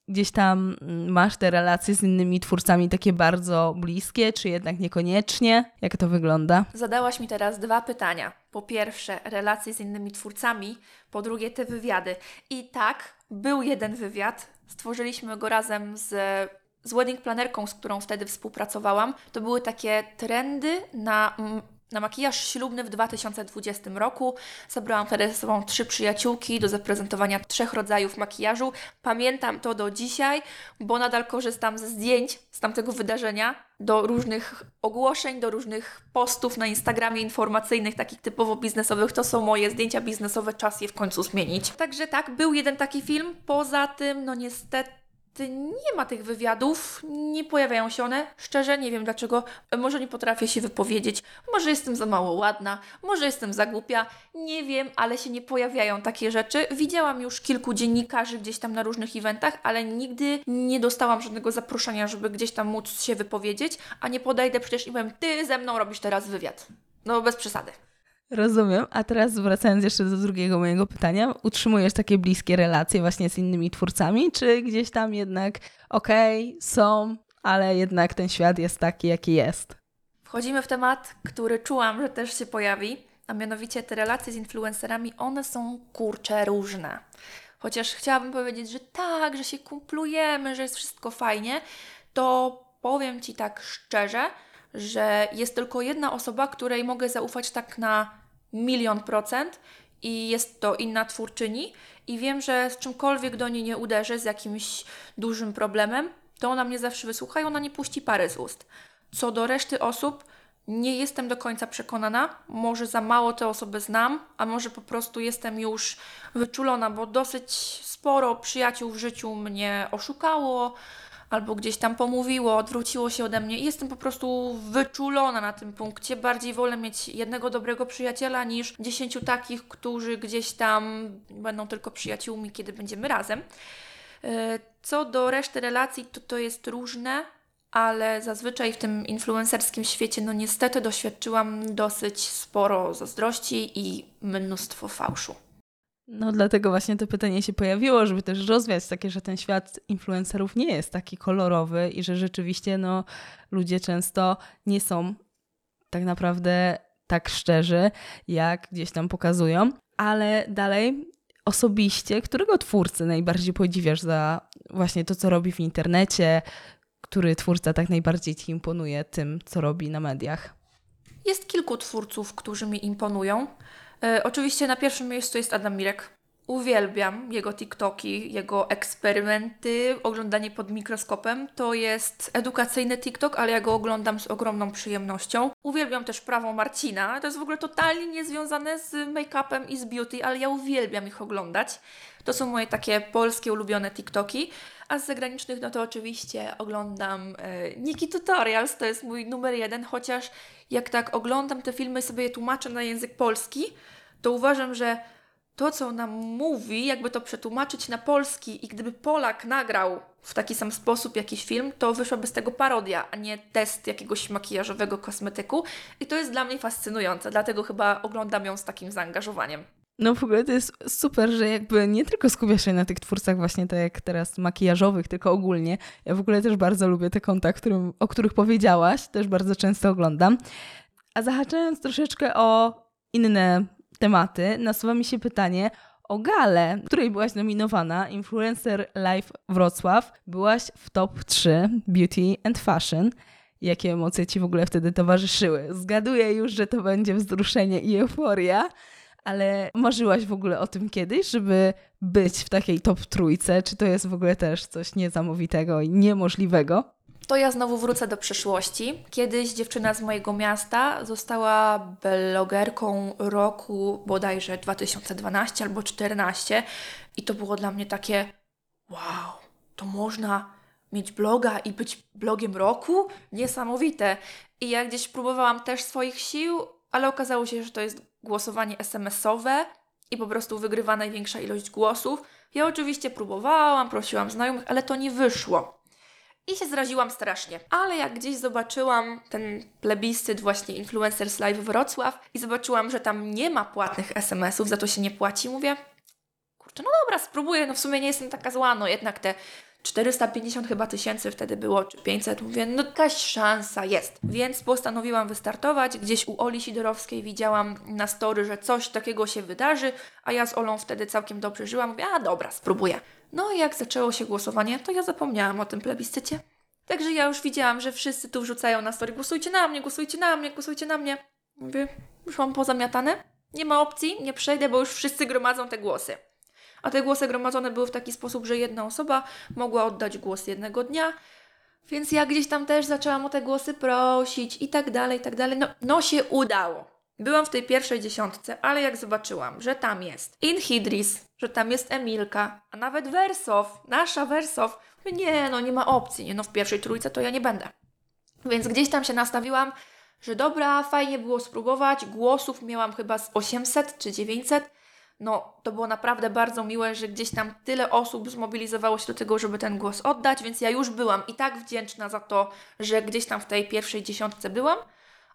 A: gdzieś tam mm, masz te relacje z innymi twórcami takie bardzo bliskie, czy jednak niekoniecznie? Jak to wygląda?
B: Zadałaś mi teraz dwa pytania. Po pierwsze, relacje z innymi twórcami, po drugie, te wywiady. I tak, był jeden wywiad. Stworzyliśmy go razem z z wedding planerką, z którą wtedy współpracowałam, to były takie trendy na, na makijaż ślubny w 2020 roku. Zabrałam wtedy ze sobą trzy przyjaciółki do zaprezentowania trzech rodzajów makijażu. Pamiętam to do dzisiaj, bo nadal korzystam ze zdjęć z tamtego wydarzenia do różnych ogłoszeń, do różnych postów na Instagramie informacyjnych, takich typowo biznesowych. To są moje zdjęcia biznesowe, czas je w końcu zmienić. Także tak, był jeden taki film. Poza tym, no niestety nie ma tych wywiadów, nie pojawiają się one. Szczerze nie wiem dlaczego. Może nie potrafię się wypowiedzieć, może jestem za mało ładna, może jestem za głupia. Nie wiem, ale się nie pojawiają takie rzeczy. Widziałam już kilku dziennikarzy gdzieś tam na różnych eventach, ale nigdy nie dostałam żadnego zaproszenia, żeby gdzieś tam móc się wypowiedzieć, a nie podejdę przecież i powiem, ty ze mną robisz teraz wywiad. No bez przesady.
A: Rozumiem. A teraz wracając jeszcze do drugiego mojego pytania, utrzymujesz takie bliskie relacje właśnie z innymi twórcami, czy gdzieś tam jednak okej, okay, są, ale jednak ten świat jest taki, jaki jest?
B: Wchodzimy w temat, który czułam, że też się pojawi, a mianowicie te relacje z influencerami, one są kurcze różne. Chociaż chciałabym powiedzieć, że tak, że się kumplujemy, że jest wszystko fajnie, to powiem Ci tak szczerze, że jest tylko jedna osoba, której mogę zaufać tak na milion procent i jest to inna twórczyni i wiem, że z czymkolwiek do niej nie uderzę, z jakimś dużym problemem, to ona mnie zawsze wysłucha i ona nie puści pary z ust. Co do reszty osób, nie jestem do końca przekonana. Może za mało te osoby znam, a może po prostu jestem już wyczulona, bo dosyć sporo przyjaciół w życiu mnie oszukało, albo gdzieś tam pomówiło, odwróciło się ode mnie jestem po prostu wyczulona na tym punkcie. Bardziej wolę mieć jednego dobrego przyjaciela niż dziesięciu takich, którzy gdzieś tam będą tylko przyjaciółmi, kiedy będziemy razem. E, co do reszty relacji, to to jest różne, ale zazwyczaj w tym influencerskim świecie, no niestety doświadczyłam dosyć sporo zazdrości i mnóstwo fałszu.
A: No dlatego właśnie to pytanie się pojawiło, żeby też rozwiać takie, że ten świat influencerów nie jest taki kolorowy i że rzeczywiście no, ludzie często nie są tak naprawdę tak szczerzy, jak gdzieś tam pokazują. Ale dalej, osobiście, którego twórcy najbardziej podziwiasz za właśnie to, co robi w internecie, który twórca tak najbardziej Ci imponuje tym, co robi na mediach?
B: Jest kilku twórców, którzy mi imponują. E, oczywiście na pierwszym miejscu jest Adam Mirek. Uwielbiam jego TikToki, jego eksperymenty, oglądanie pod mikroskopem. To jest edukacyjny TikTok, ale ja go oglądam z ogromną przyjemnością. Uwielbiam też prawo Marcina. To jest w ogóle totalnie niezwiązane z make-upem i z beauty, ale ja uwielbiam ich oglądać. To są moje takie polskie ulubione TikToki. A z zagranicznych, no to oczywiście oglądam e, Niki Tutorials, to jest mój numer jeden, chociaż jak tak oglądam te filmy sobie je tłumaczę na język polski, to uważam, że to, co nam mówi, jakby to przetłumaczyć na polski i gdyby Polak nagrał w taki sam sposób jakiś film, to wyszłaby z tego parodia, a nie test jakiegoś makijażowego kosmetyku. I to jest dla mnie fascynujące, dlatego chyba oglądam ją z takim zaangażowaniem.
A: No w ogóle to jest super, że jakby nie tylko skupiasz się na tych twórcach właśnie tak jak teraz makijażowych, tylko ogólnie. Ja w ogóle też bardzo lubię te konta, którym, o których powiedziałaś, też bardzo często oglądam. A zahaczając troszeczkę o inne tematy, nasuwa mi się pytanie o galę, której byłaś nominowana, Influencer Live Wrocław. Byłaś w top 3 Beauty and Fashion. Jakie emocje ci w ogóle wtedy towarzyszyły? Zgaduję już, że to będzie wzruszenie i euforia, ale marzyłaś w ogóle o tym kiedyś, żeby być w takiej top trójce? Czy to jest w ogóle też coś niesamowitego i niemożliwego?
B: To ja znowu wrócę do przeszłości. Kiedyś dziewczyna z mojego miasta została blogerką roku bodajże 2012 albo 2014 i to było dla mnie takie wow, to można mieć bloga i być blogiem roku? Niesamowite. I ja gdzieś próbowałam też swoich sił, ale okazało się, że to jest głosowanie SMS-owe i po prostu wygrywa największa ilość głosów. Ja oczywiście próbowałam, prosiłam znajomych, ale to nie wyszło. I się zraziłam strasznie. Ale jak gdzieś zobaczyłam ten plebiscyt właśnie Influencers Live Wrocław i zobaczyłam, że tam nie ma płatnych SMS-ów, za to się nie płaci, mówię, kurczę, no dobra, spróbuję, no w sumie nie jestem taka zła, no jednak te 450 chyba tysięcy wtedy było, czy 500. Mówię, no jakaś szansa jest. Więc postanowiłam wystartować. Gdzieś u Oli Sidorowskiej widziałam na story, że coś takiego się wydarzy, a ja z Olą wtedy całkiem dobrze żyłam. Mówię, a dobra, spróbuję. No i jak zaczęło się głosowanie, to ja zapomniałam o tym plebiscycie. Także ja już widziałam, że wszyscy tu wrzucają na story, głosujcie na mnie, głosujcie na mnie, głosujcie na mnie. Mówię, już mam pozamiatane. Nie ma opcji, nie przejdę, bo już wszyscy gromadzą te głosy a te głosy gromadzone były w taki sposób, że jedna osoba mogła oddać głos jednego dnia, więc ja gdzieś tam też zaczęłam o te głosy prosić i tak dalej, i tak dalej. No, no się udało. Byłam w tej pierwszej dziesiątce, ale jak zobaczyłam, że tam jest Inhidris, że tam jest Emilka, a nawet Wersow, nasza Wersow, nie, no nie ma opcji, nie, no w pierwszej trójce to ja nie będę. Więc gdzieś tam się nastawiłam, że dobra, fajnie było spróbować, głosów miałam chyba z 800 czy 900, no to było naprawdę bardzo miłe, że gdzieś tam tyle osób zmobilizowało się do tego, żeby ten głos oddać, więc ja już byłam i tak wdzięczna za to, że gdzieś tam w tej pierwszej dziesiątce byłam,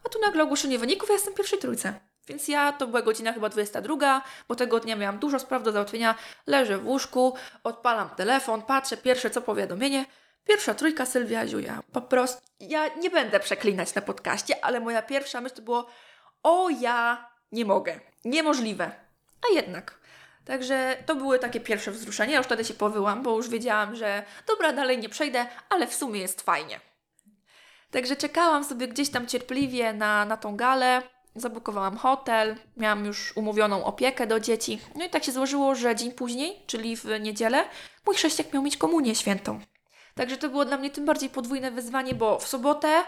B: a tu nagle ogłoszenie wyników, ja jestem w pierwszej trójce. Więc ja, to była godzina chyba 22, bo tego dnia miałam dużo spraw do załatwienia, leżę w łóżku, odpalam telefon, patrzę, pierwsze co powiadomienie, pierwsza trójka Sylwia Ziuja. Po prostu, ja nie będę przeklinać na podcaście, ale moja pierwsza myśl to było, o ja nie mogę, niemożliwe a jednak. Także to były takie pierwsze wzruszenia. Ja już wtedy się powyłam, bo już wiedziałam, że dobra, dalej nie przejdę, ale w sumie jest fajnie. Także czekałam sobie gdzieś tam cierpliwie na, na tą galę. Zabukowałam hotel, miałam już umówioną opiekę do dzieci. No i tak się złożyło, że dzień później, czyli w niedzielę, mój chrześciak miał mieć komunię świętą. Także to było dla mnie tym bardziej podwójne wyzwanie, bo w sobotę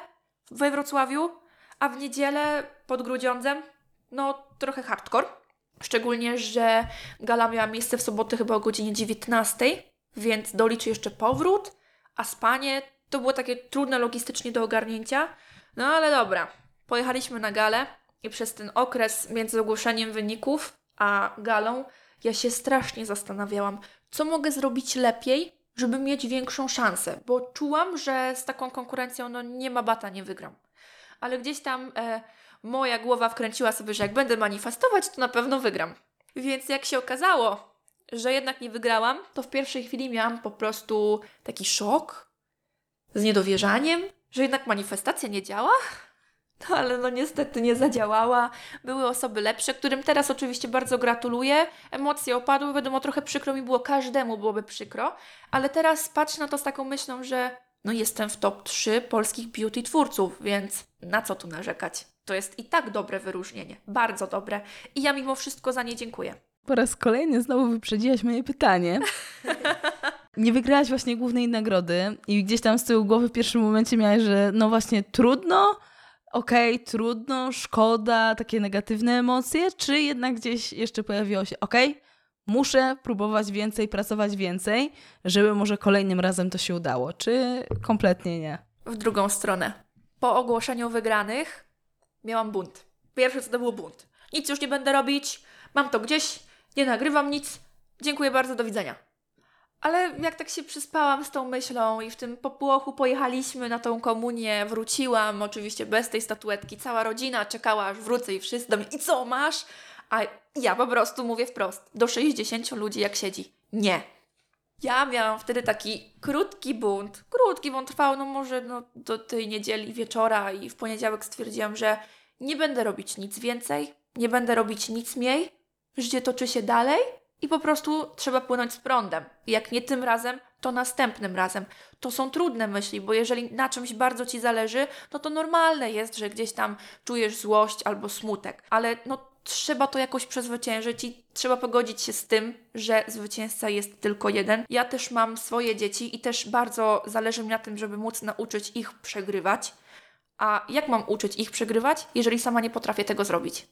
B: we Wrocławiu, a w niedzielę pod Grudziądzem, no trochę hardcore. Szczególnie, że gala miała miejsce w sobotę chyba o godzinie 19, więc doliczy jeszcze powrót, a spanie to było takie trudne logistycznie do ogarnięcia. No ale dobra, pojechaliśmy na galę i przez ten okres między ogłoszeniem wyników a galą ja się strasznie zastanawiałam, co mogę zrobić lepiej, żeby mieć większą szansę, bo czułam, że z taką konkurencją no nie ma bata, nie wygram. Ale gdzieś tam e, moja głowa wkręciła sobie, że jak będę manifestować, to na pewno wygram. Więc jak się okazało, że jednak nie wygrałam, to w pierwszej chwili miałam po prostu taki szok z niedowierzaniem, że jednak manifestacja nie działa. No ale no niestety nie zadziałała. Były osoby lepsze, którym teraz oczywiście bardzo gratuluję. Emocje opadły, wiadomo, trochę przykro mi było, każdemu byłoby przykro, ale teraz patrzę na to z taką myślą, że no jestem w top 3 polskich beauty twórców, więc na co tu narzekać? To jest i tak dobre wyróżnienie, bardzo dobre. I ja mimo wszystko za nie dziękuję.
A: Po raz kolejny znowu wyprzedziłaś moje pytanie. Nie wygrałaś właśnie głównej nagrody i gdzieś tam z tyłu głowy w pierwszym momencie miałaś, że no właśnie trudno, okej, okay, trudno, szkoda, takie negatywne emocje, czy jednak gdzieś jeszcze pojawiło się, okej, okay, muszę próbować więcej, pracować więcej, żeby może kolejnym razem to się udało, czy kompletnie nie?
B: W drugą stronę. Po ogłoszeniu wygranych miałam bunt. Pierwsze co to był bunt. Nic już nie będę robić, mam to gdzieś, nie nagrywam nic, dziękuję bardzo, do widzenia. Ale jak tak się przyspałam z tą myślą i w tym popłochu pojechaliśmy na tą komunię, wróciłam, oczywiście bez tej statuetki, cała rodzina czekała aż wrócę i wszyscy do mnie, i co masz? A ja po prostu mówię wprost, do 60 ludzi jak siedzi, nie. Ja miałam wtedy taki krótki bunt. Krótki bunt trwał, no może no, do tej niedzieli wieczora i w poniedziałek stwierdziłam, że nie będę robić nic więcej, nie będę robić nic mniej, życie toczy się dalej i po prostu trzeba płynąć z prądem. Jak nie tym razem, to następnym razem. To są trudne myśli, bo jeżeli na czymś bardzo ci zależy, no to normalne jest, że gdzieś tam czujesz złość albo smutek, ale no trzeba to jakoś przezwyciężyć i trzeba pogodzić się z tym, że zwycięzca jest tylko jeden. Ja też mam swoje dzieci i też bardzo zależy mi na tym, żeby móc nauczyć ich przegrywać. A jak mam uczyć ich przegrywać, jeżeli sama nie potrafię tego zrobić?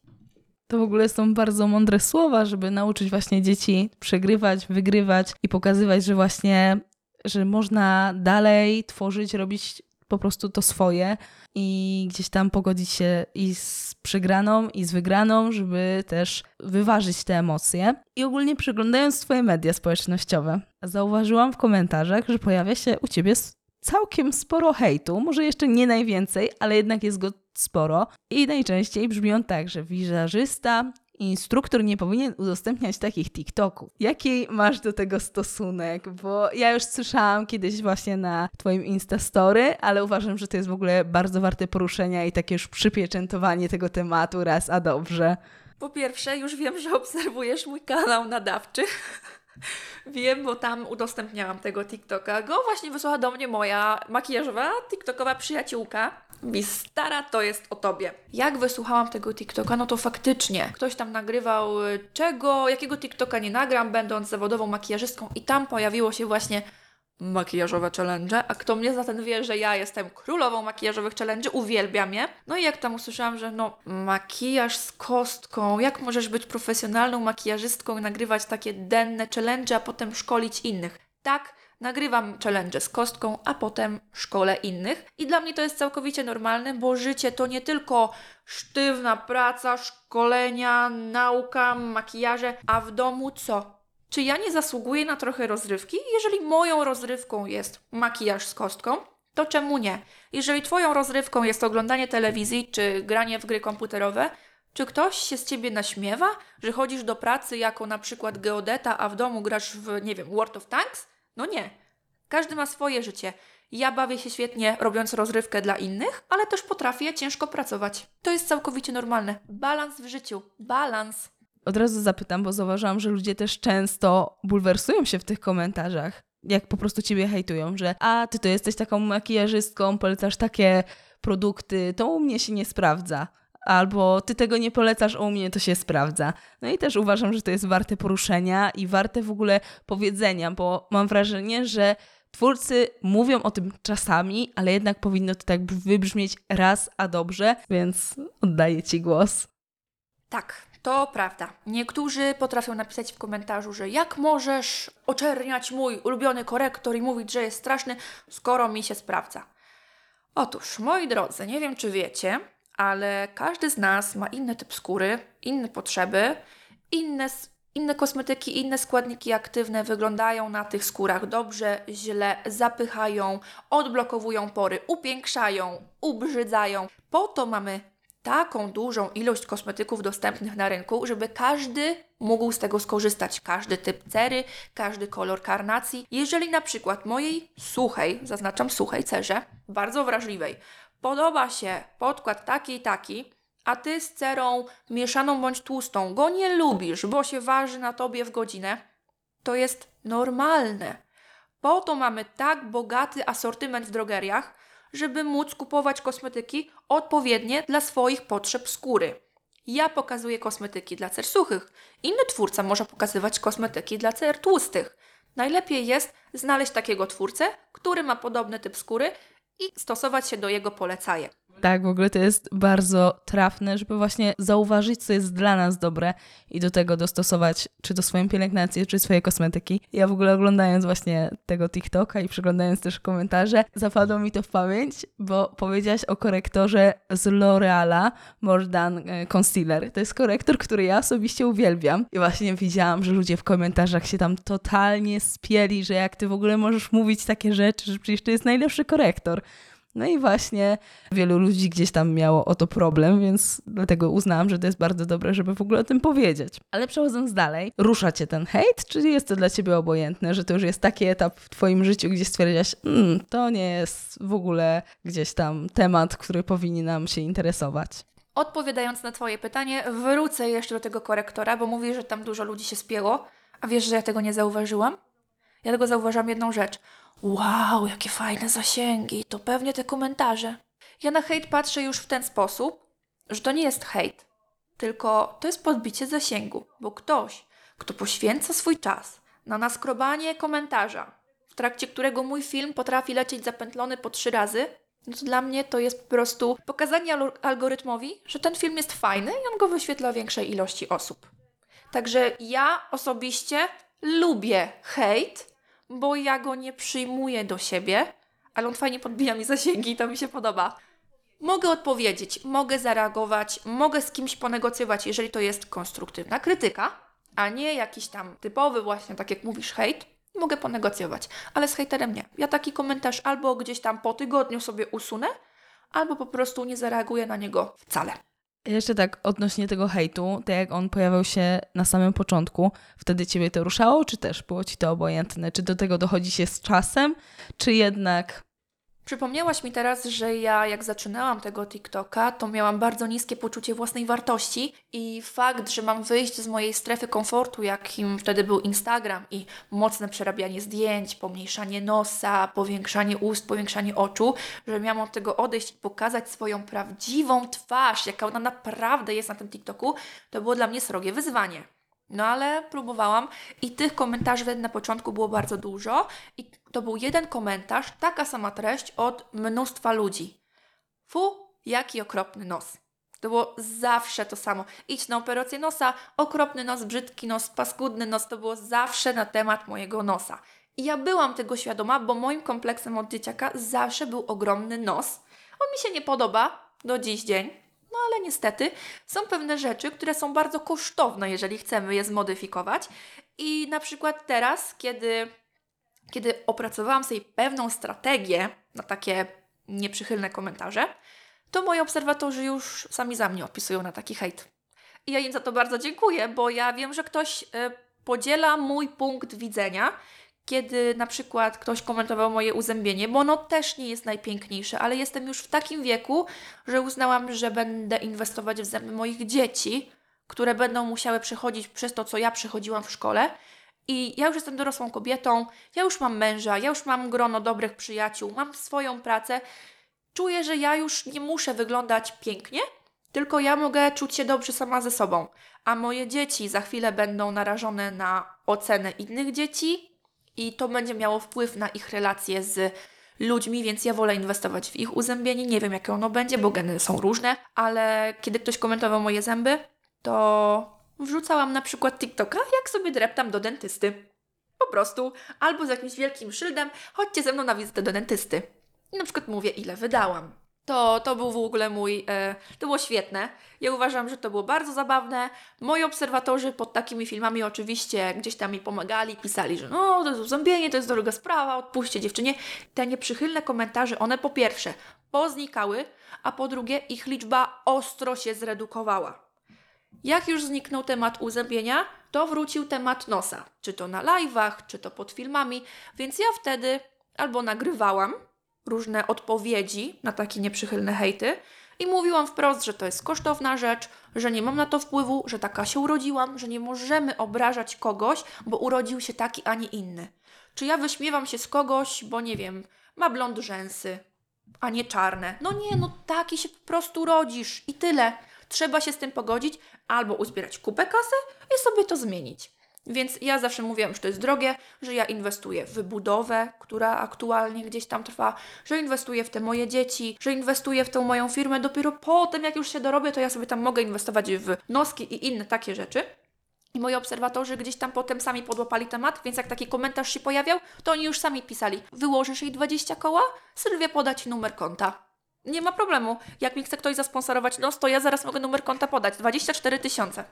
A: To w ogóle są bardzo mądre słowa, żeby nauczyć właśnie dzieci przegrywać, wygrywać i pokazywać, że właśnie, że można dalej tworzyć, robić po prostu to swoje i gdzieś tam pogodzić się i z przegraną, i z wygraną, żeby też wyważyć te emocje. I ogólnie przeglądając Twoje media społecznościowe, zauważyłam w komentarzach, że pojawia się u Ciebie całkiem sporo hejtu, może jeszcze nie najwięcej, ale jednak jest go sporo. I najczęściej brzmi on tak, że wizażysta, instruktor nie powinien udostępniać takich TikToków. Jaki masz do tego stosunek? Bo ja już słyszałam kiedyś właśnie na Twoim Instastory, ale uważam, że to jest w ogóle bardzo warte poruszenia i takie już przypieczętowanie tego tematu raz a dobrze.
B: Po pierwsze, już wiem, że obserwujesz mój kanał nadawczy. Wiem, bo tam udostępniałam tego TikToka. Go właśnie wysłała do mnie moja makijażowa TikTokowa przyjaciółka. Mi stara to jest o tobie. Jak wysłuchałam tego TikToka, no to faktycznie ktoś tam nagrywał, czego, jakiego TikToka nie nagram, będąc zawodową makijażystką, i tam pojawiło się właśnie makijażowe challenge, a kto mnie za ten wie, że ja jestem królową makijażowych challenge, uwielbiam je. No i jak tam usłyszałam, że no makijaż z kostką, jak możesz być profesjonalną makijażystką i nagrywać takie denne challenge, a potem szkolić innych. Tak, nagrywam challenge z kostką, a potem szkole innych. I dla mnie to jest całkowicie normalne, bo życie to nie tylko sztywna praca, szkolenia, nauka, makijaże, a w domu co? Czy ja nie zasługuję na trochę rozrywki? Jeżeli moją rozrywką jest makijaż z kostką, to czemu nie? Jeżeli Twoją rozrywką jest oglądanie telewizji czy granie w gry komputerowe, czy ktoś się z ciebie naśmiewa, że chodzisz do pracy jako na przykład geodeta, a w domu grasz w, nie wiem, World of Tanks? No nie. Każdy ma swoje życie. Ja bawię się świetnie robiąc rozrywkę dla innych, ale też potrafię ciężko pracować. To jest całkowicie normalne. Balans w życiu. Balans.
A: Od razu zapytam, bo zauważyłam, że ludzie też często bulwersują się w tych komentarzach, jak po prostu ciebie hejtują, że a ty to jesteś taką makijażystką, polecasz takie produkty, to u mnie się nie sprawdza albo ty tego nie polecasz, a u mnie to się sprawdza. No i też uważam, że to jest warte poruszenia i warte w ogóle powiedzenia, bo mam wrażenie, że twórcy mówią o tym czasami, ale jednak powinno to tak wybrzmieć raz a dobrze, więc oddaję ci głos.
B: Tak, to prawda. Niektórzy potrafią napisać w komentarzu, że jak możesz oczerniać mój ulubiony korektor i mówić, że jest straszny, skoro mi się sprawdza. Otóż, moi drodzy, nie wiem czy wiecie, ale każdy z nas ma inny typ skóry, inne potrzeby, inne, inne kosmetyki, inne składniki aktywne wyglądają na tych skórach dobrze, źle, zapychają, odblokowują pory, upiększają, ubrzydzają. Po to mamy taką dużą ilość kosmetyków dostępnych na rynku, żeby każdy mógł z tego skorzystać. Każdy typ cery, każdy kolor karnacji. Jeżeli na przykład mojej suchej, zaznaczam suchej cerze, bardzo wrażliwej, podoba się podkład taki i taki, a ty z cerą mieszaną bądź tłustą go nie lubisz, bo się waży na tobie w godzinę, to jest normalne. Po to mamy tak bogaty asortyment w drogeriach, żeby móc kupować kosmetyki odpowiednie dla swoich potrzeb skóry. Ja pokazuję kosmetyki dla cer suchych, inny twórca może pokazywać kosmetyki dla cer tłustych. Najlepiej jest znaleźć takiego twórcę, który ma podobny typ skóry i stosować się do jego polecajek.
A: Tak, w ogóle to jest bardzo trafne, żeby właśnie zauważyć, co jest dla nas dobre i do tego dostosować, czy to swoją pielęgnację, czy swoje kosmetyki. Ja w ogóle oglądając właśnie tego TikToka i przeglądając też komentarze, zapadło mi to w pamięć, bo powiedziałaś o korektorze z L'Oreala More Than e, Concealer. To jest korektor, który ja osobiście uwielbiam. I właśnie widziałam, że ludzie w komentarzach się tam totalnie spieli, że jak ty w ogóle możesz mówić takie rzeczy, że przecież to jest najlepszy korektor. No i właśnie wielu ludzi gdzieś tam miało o to problem, więc dlatego uznałam, że to jest bardzo dobre, żeby w ogóle o tym powiedzieć. Ale przechodząc dalej, rusza cię ten hejt, czy jest to dla ciebie obojętne, że to już jest taki etap w twoim życiu, gdzie stwierdziłaś, mmm, to nie jest w ogóle gdzieś tam temat, który powinien nam się interesować?
B: Odpowiadając na Twoje pytanie, wrócę jeszcze do tego korektora, bo mówisz, że tam dużo ludzi się spięło, a wiesz, że ja tego nie zauważyłam? Ja tego zauważam jedną rzecz. Wow, jakie fajne zasięgi, to pewnie te komentarze. Ja na hejt patrzę już w ten sposób, że to nie jest hejt, tylko to jest podbicie zasięgu, bo ktoś, kto poświęca swój czas na naskrobanie komentarza, w trakcie którego mój film potrafi lecieć zapętlony po trzy razy, no to dla mnie to jest po prostu pokazanie algorytmowi, że ten film jest fajny i on go wyświetla większej ilości osób. Także ja osobiście lubię hejt, bo ja go nie przyjmuję do siebie, ale on fajnie podbija mi zasięgi, to mi się podoba. Mogę odpowiedzieć, mogę zareagować, mogę z kimś ponegocjować, jeżeli to jest konstruktywna krytyka, a nie jakiś tam typowy właśnie, tak jak mówisz, hejt. Mogę ponegocjować, ale z hejterem nie. Ja taki komentarz albo gdzieś tam po tygodniu sobie usunę, albo po prostu nie zareaguję na niego wcale.
A: Jeszcze tak odnośnie tego hejtu, tak jak on pojawiał się na samym początku, wtedy ciebie to ruszało, czy też było ci to obojętne? Czy do tego dochodzi się z czasem, czy jednak
B: Przypomniałaś mi teraz, że ja jak zaczynałam tego TikToka, to miałam bardzo niskie poczucie własnej wartości i fakt, że mam wyjść z mojej strefy komfortu, jakim wtedy był Instagram i mocne przerabianie zdjęć, pomniejszanie nosa, powiększanie ust, powiększanie oczu, że miałam od tego odejść i pokazać swoją prawdziwą twarz, jaka ona naprawdę jest na tym TikToku, to było dla mnie srogie wyzwanie. No ale próbowałam i tych komentarzy na początku było bardzo dużo i to był jeden komentarz, taka sama treść od mnóstwa ludzi. Fu, jaki okropny nos. To było zawsze to samo. Idź na operację nosa, okropny nos, brzydki nos, paskudny nos. To było zawsze na temat mojego nosa. I ja byłam tego świadoma, bo moim kompleksem od dzieciaka zawsze był ogromny nos. On mi się nie podoba do dziś dzień, no ale niestety są pewne rzeczy, które są bardzo kosztowne, jeżeli chcemy je zmodyfikować. I na przykład teraz, kiedy, kiedy opracowałam sobie pewną strategię na takie nieprzychylne komentarze, to moi obserwatorzy już sami za mnie odpisują na taki hejt. I ja im za to bardzo dziękuję, bo ja wiem, że ktoś y, podziela mój punkt widzenia kiedy na przykład ktoś komentował moje uzębienie, bo ono też nie jest najpiękniejsze, ale jestem już w takim wieku, że uznałam, że będę inwestować w zęby moich dzieci, które będą musiały przechodzić przez to, co ja przechodziłam w szkole. I ja już jestem dorosłą kobietą, ja już mam męża, ja już mam grono dobrych przyjaciół, mam swoją pracę. Czuję, że ja już nie muszę wyglądać pięknie, tylko ja mogę czuć się dobrze sama ze sobą. A moje dzieci za chwilę będą narażone na ocenę innych dzieci, i to będzie miało wpływ na ich relacje z ludźmi, więc ja wolę inwestować w ich uzębienie. Nie wiem, jakie ono będzie, bo geny są różne, ale kiedy ktoś komentował moje zęby, to wrzucałam na przykład TikToka, jak sobie dreptam do dentysty. Po prostu. Albo z jakimś wielkim szyldem, chodźcie ze mną na wizytę do dentysty. I na przykład mówię, ile wydałam. To, to był w ogóle mój, e, to było świetne. Ja uważam, że to było bardzo zabawne. Moi obserwatorzy pod takimi filmami oczywiście gdzieś tam mi pomagali, pisali, że no, to jest uzębienie, to jest droga sprawa, odpuśćcie dziewczynie. Te nieprzychylne komentarze, one po pierwsze poznikały, a po drugie ich liczba ostro się zredukowała. Jak już zniknął temat uzębienia, to wrócił temat nosa. Czy to na live'ach, czy to pod filmami, więc ja wtedy albo nagrywałam, różne odpowiedzi na takie nieprzychylne hejty i mówiłam wprost, że to jest kosztowna rzecz, że nie mam na to wpływu, że taka się urodziłam, że nie możemy obrażać kogoś, bo urodził się taki, a nie inny. Czy ja wyśmiewam się z kogoś, bo nie wiem, ma blond rzęsy, a nie czarne. No nie, no taki się po prostu rodzisz i tyle. Trzeba się z tym pogodzić albo uzbierać kupę kasy i sobie to zmienić. Więc ja zawsze mówiłam, że to jest drogie, że ja inwestuję w budowę, która aktualnie gdzieś tam trwa, że inwestuję w te moje dzieci, że inwestuję w tę moją firmę. Dopiero potem, jak już się dorobię, to ja sobie tam mogę inwestować w noski i inne takie rzeczy. I moi obserwatorzy gdzieś tam potem sami podłapali temat, więc jak taki komentarz się pojawiał, to oni już sami pisali: Wyłożysz jej 20 koła? Sylwia podać numer konta. Nie ma problemu. Jak mi chce ktoś zasponsorować nos, to ja zaraz mogę numer konta podać. 24 tysiące.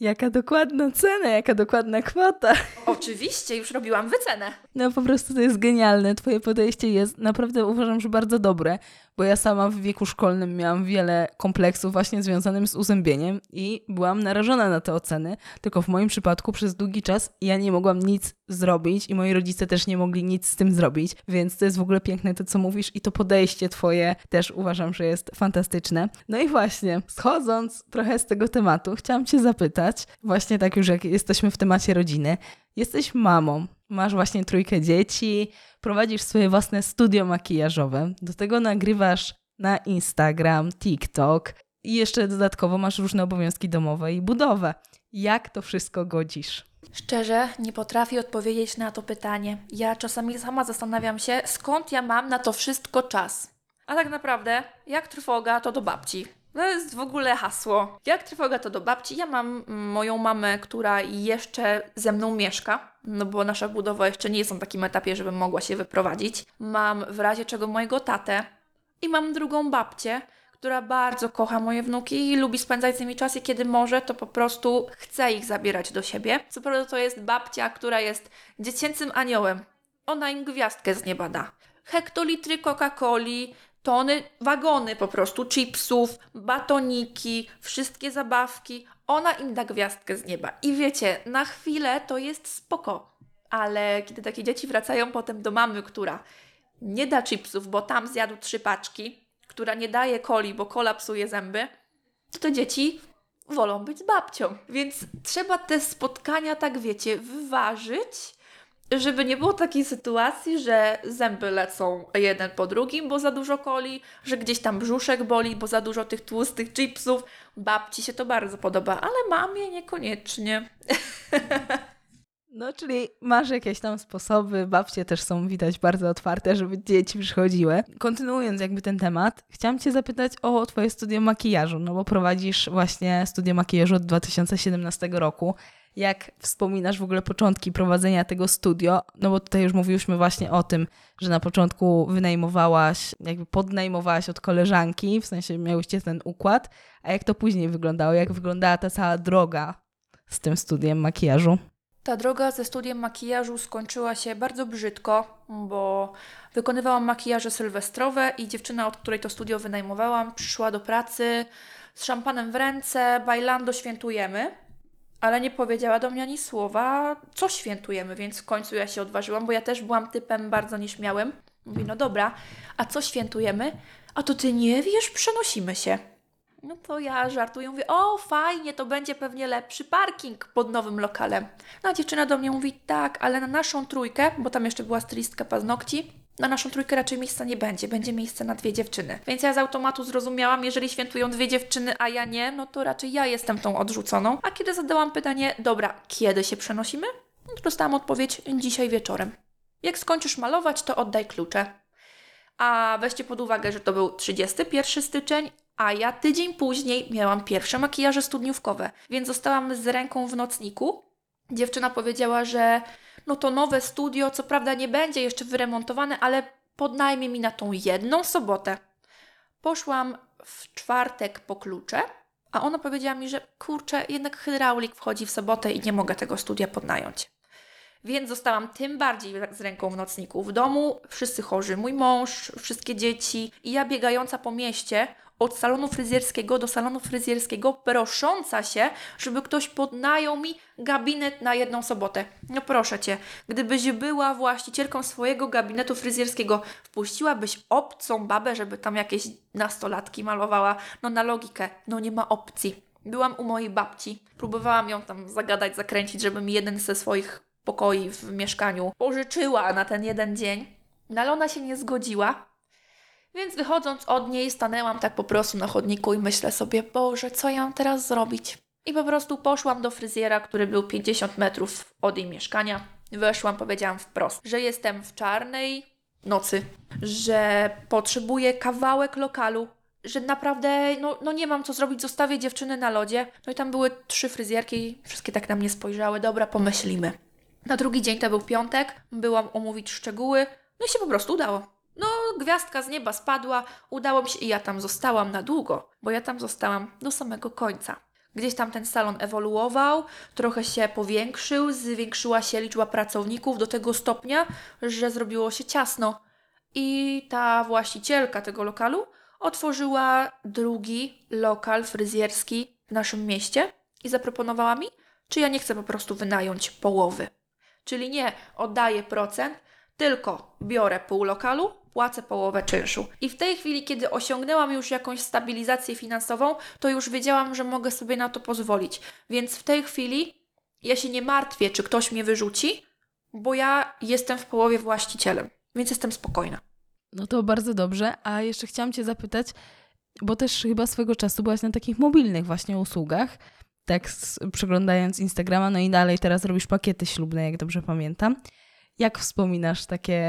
A: Jaka dokładna cena, jaka dokładna kwota.
B: Oczywiście, już robiłam wycenę.
A: No po prostu to jest genialne. Twoje podejście jest naprawdę uważam, że bardzo dobre bo ja sama w wieku szkolnym miałam wiele kompleksów właśnie związanych z uzębieniem i byłam narażona na te oceny, tylko w moim przypadku przez długi czas ja nie mogłam nic zrobić i moi rodzice też nie mogli nic z tym zrobić, więc to jest w ogóle piękne to, co mówisz i to podejście twoje też uważam, że jest fantastyczne. No i właśnie, schodząc trochę z tego tematu, chciałam cię zapytać, właśnie tak już jak jesteśmy w temacie rodziny, jesteś mamą, masz właśnie trójkę dzieci, prowadzisz swoje własne studio makijażowe, do tego nagrywasz na Instagram, TikTok i jeszcze dodatkowo masz różne obowiązki domowe i budowę. Jak to wszystko godzisz?
B: Szczerze, nie potrafię odpowiedzieć na to pytanie. Ja czasami sama zastanawiam się, skąd ja mam na to wszystko czas. A tak naprawdę, jak trwoga, to do babci. To jest w ogóle hasło. Jak trwoga to do babci. Ja mam moją mamę, która jeszcze ze mną mieszka, no bo nasza budowa jeszcze nie jest na takim etapie, żebym mogła się wyprowadzić. Mam w razie czego mojego tatę i mam drugą babcię, która bardzo kocha moje wnuki i lubi spędzać z nimi czas i kiedy może, to po prostu chce ich zabierać do siebie. Co prawda to jest babcia, która jest dziecięcym aniołem. Ona im gwiazdkę z nieba da. Hektolitry Coca-Coli, tony, wagony po prostu chipsów, batoniki, wszystkie zabawki. Ona im da gwiazdkę z nieba. I wiecie, na chwilę to jest spoko. Ale kiedy takie dzieci wracają potem do mamy, która nie da chipsów, bo tam zjadł trzy paczki, która nie daje coli, bo kola psuje zęby, to te dzieci wolą być z babcią. Więc trzeba te spotkania, tak wiecie, wyważyć, żeby nie było takiej sytuacji, że zęby lecą jeden po drugim, bo za dużo coli, że gdzieś tam brzuszek boli, bo za dużo tych tłustych chipsów. Babci się to bardzo podoba, ale mamie niekoniecznie.
A: No, czyli masz jakieś tam sposoby, babcie też są widać bardzo otwarte, żeby dzieci przychodziły. Kontynuując jakby ten temat, chciałam Cię zapytać o Twoje studio makijażu, no bo prowadzisz właśnie studio makijażu od 2017 roku. Jak wspominasz w ogóle początki prowadzenia tego studio? No bo tutaj już mówiłyśmy właśnie o tym, że na początku wynajmowałaś, jakby podnajmowałaś od koleżanki, w sensie miałyście ten układ, a jak to później wyglądało? Jak wyglądała ta cała droga z tym studiem makijażu?
B: Ta droga ze studiem makijażu skończyła się bardzo brzydko, bo wykonywałam makijaże sylwestrowe i dziewczyna, od której to studio wynajmowałam, przyszła do pracy z szampanem w ręce, bajlando świętujemy, ale nie powiedziała do mnie ani słowa, co świętujemy, więc w końcu ja się odważyłam, bo ja też byłam typem bardzo nieśmiałym. Mówi, no dobra, a co świętujemy? A to ty nie wiesz, przenosimy się. No to ja żartuję, mówię, o fajnie, to będzie pewnie lepszy parking pod nowym lokalem. No a dziewczyna do mnie mówi, tak, ale na naszą trójkę, bo tam jeszcze była stylistka paznokci, na naszą trójkę raczej miejsca nie będzie, będzie miejsce na dwie dziewczyny. Więc ja z automatu zrozumiałam, jeżeli świętują dwie dziewczyny, a ja nie, no to raczej ja jestem tą odrzuconą. A kiedy zadałam pytanie, dobra, kiedy się przenosimy? No to dostałam odpowiedź, dzisiaj wieczorem. Jak skończysz malować, to oddaj klucze. A weźcie pod uwagę, że to był 31 styczeń, a ja tydzień później miałam pierwsze makijaże studniówkowe, więc zostałam z ręką w nocniku. Dziewczyna powiedziała, że no to nowe studio, co prawda nie będzie jeszcze wyremontowane, ale podnajmie mi na tą jedną sobotę. Poszłam w czwartek po klucze, a ona powiedziała mi, że kurczę, jednak hydraulik wchodzi w sobotę i nie mogę tego studia podnająć. Więc zostałam tym bardziej z ręką w nocniku. W domu wszyscy chorzy, mój mąż, wszystkie dzieci i ja biegająca po mieście, od salonu fryzjerskiego do salonu fryzjerskiego, prosząca się, żeby ktoś podnajął mi gabinet na jedną sobotę. No proszę cię, gdybyś była właścicielką swojego gabinetu fryzjerskiego, wpuściłabyś obcą babę, żeby tam jakieś nastolatki malowała? No na logikę, no nie ma opcji. Byłam u mojej babci, próbowałam ją tam zagadać, zakręcić, żeby mi jeden ze swoich pokoi w mieszkaniu pożyczyła na ten jeden dzień. No ale ona się nie zgodziła. Więc wychodząc od niej, stanęłam tak po prostu na chodniku i myślę sobie, Boże, co ja mam teraz zrobić? I po prostu poszłam do fryzjera, który był 50 metrów od jej mieszkania. Weszłam, powiedziałam wprost, że jestem w czarnej nocy, że potrzebuję kawałek lokalu, że naprawdę no, no nie mam co zrobić, zostawię dziewczyny na lodzie. No i tam były trzy fryzjerki, wszystkie tak na mnie spojrzały, dobra, pomyślimy. Na drugi dzień to był piątek, byłam omówić szczegóły, no i się po prostu udało. No, gwiazdka z nieba spadła, udało mi się i ja tam zostałam na długo, bo ja tam zostałam do samego końca. Gdzieś tam ten salon ewoluował, trochę się powiększył, zwiększyła się liczba pracowników do tego stopnia, że zrobiło się ciasno. I ta właścicielka tego lokalu otworzyła drugi lokal fryzjerski w naszym mieście i zaproponowała mi, czy ja nie chcę po prostu wynająć połowy. Czyli nie oddaję procent, tylko biorę pół lokalu, płacę połowę czynszu. I w tej chwili, kiedy osiągnęłam już jakąś stabilizację finansową, to już wiedziałam, że mogę sobie na to pozwolić. Więc w tej chwili ja się nie martwię, czy ktoś mnie wyrzuci, bo ja jestem w połowie właścicielem, więc jestem spokojna.
A: No to bardzo dobrze. A jeszcze chciałam Cię zapytać, bo też chyba swego czasu byłaś na takich mobilnych właśnie usługach, tak przeglądając Instagrama, no i dalej teraz robisz pakiety ślubne, jak dobrze pamiętam. Jak wspominasz takie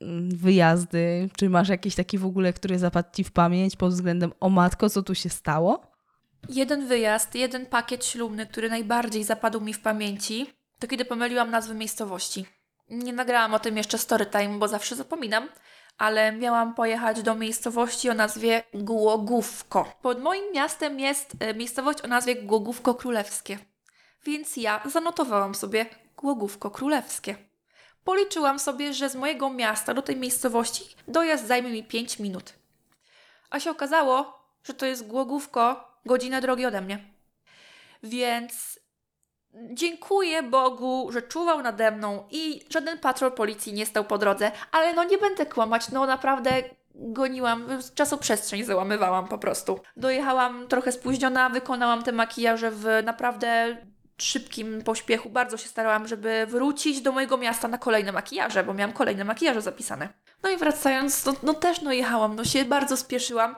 A: mm, wyjazdy? Czy masz jakiś taki w ogóle, który zapadł ci w pamięć pod względem o matko, co tu się stało?
B: Jeden wyjazd, jeden pakiet ślubny, który najbardziej zapadł mi w pamięci, to kiedy pomyliłam nazwy miejscowości. Nie nagrałam o tym jeszcze story time, bo zawsze zapominam, ale miałam pojechać do miejscowości o nazwie Głogówko. Pod moim miastem jest e, miejscowość o nazwie Głogówko Królewskie. Więc ja zanotowałam sobie Głogówko Królewskie. Policzyłam sobie, że z mojego miasta do tej miejscowości dojazd zajmie mi 5 minut. A się okazało, że to jest Głogówko godzinę drogi ode mnie. Więc dziękuję Bogu, że czuwał nade mną i żaden patrol policji nie stał po drodze, ale no nie będę kłamać, no naprawdę goniłam, czasoprzestrzeń załamywałam po prostu. Dojechałam trochę spóźniona, wykonałam te makijaże w naprawdę szybkim pośpiechu. Bardzo się starałam, żeby wrócić do mojego miasta na kolejne makijaże, bo miałam kolejne makijaże zapisane. No i wracając, no, no też no jechałam, no się bardzo spieszyłam.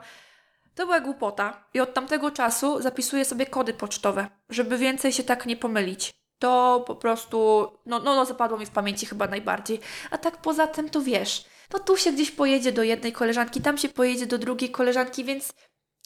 B: To była głupota i od tamtego czasu zapisuję sobie kody pocztowe, żeby więcej się tak nie pomylić. To po prostu, no, no, no zapadło mi w pamięci chyba najbardziej. A tak poza tym to wiesz, no tu się gdzieś pojedzie do jednej koleżanki, tam się pojedzie do drugiej koleżanki, więc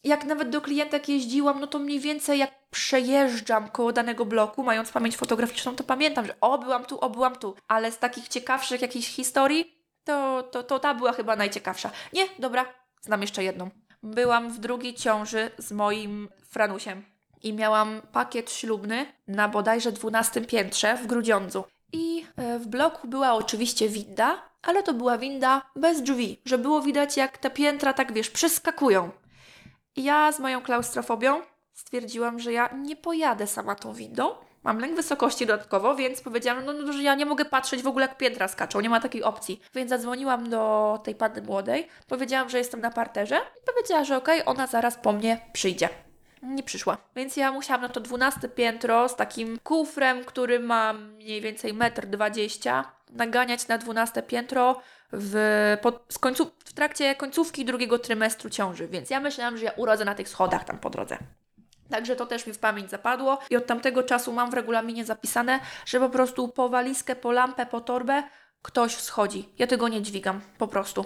B: jak nawet do klientek jeździłam, no to mniej więcej jak przejeżdżam koło danego bloku, mając pamięć fotograficzną, to pamiętam, że o, byłam tu, o, byłam tu. Ale z takich ciekawszych jakichś historii, to, to, to ta była chyba najciekawsza. Nie, dobra, znam jeszcze jedną. Byłam w drugiej ciąży z moim Franusiem i miałam pakiet ślubny na bodajże 12 piętrze w Grudziądzu. I e, w bloku była oczywiście winda, ale to była winda bez drzwi, że było widać jak te piętra tak wiesz, przeskakują. I ja z moją klaustrofobią stwierdziłam, że ja nie pojadę sama tą windą. Mam lęk wysokości dodatkowo, więc powiedziałam, no, no, że ja nie mogę patrzeć w ogóle jak piętra skaczą, nie ma takiej opcji. Więc zadzwoniłam do tej panny młodej, powiedziałam, że jestem na parterze i powiedziała, że okej, okay, ona zaraz po mnie przyjdzie. Nie przyszła. Więc ja musiałam na to dwunaste piętro z takim kufrem, który ma mniej więcej 1,20 m, naganiać na dwunaste piętro w, pod, końcu, w trakcie końcówki drugiego trymestru ciąży. Więc ja myślałam, że ja urodzę na tych schodach tam po drodze. Także to też mi w pamięć zapadło i od tamtego czasu mam w regulaminie zapisane, że po prostu po walizkę, po lampę, po torbę ktoś schodzi. Ja tego nie dźwigam, po prostu.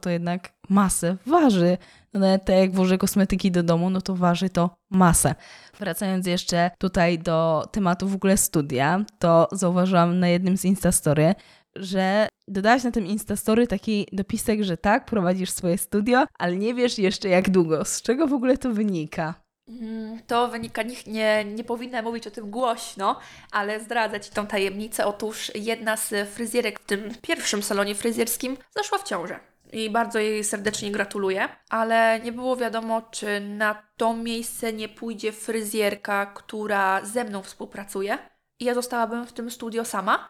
A: To jednak masę waży. No tak jak włożę kosmetyki do domu, no to waży to masę. Wracając jeszcze tutaj do tematu w ogóle studia, to zauważyłam na jednym z Instastory, że dodałaś na tym Instastory taki dopisek, że tak, prowadzisz swoje studio, ale nie wiesz jeszcze jak długo. Z czego w ogóle to wynika?
B: Mm, to wynika, nie, nie, powinna mówić o tym głośno, ale zdradzę Ci tą tajemnicę. Otóż jedna z fryzjerek w tym pierwszym salonie fryzjerskim zaszła w ciążę. I bardzo jej serdecznie gratuluję, ale nie było wiadomo, czy na to miejsce nie pójdzie fryzjerka, która ze mną współpracuje. I ja zostałabym w tym studio sama.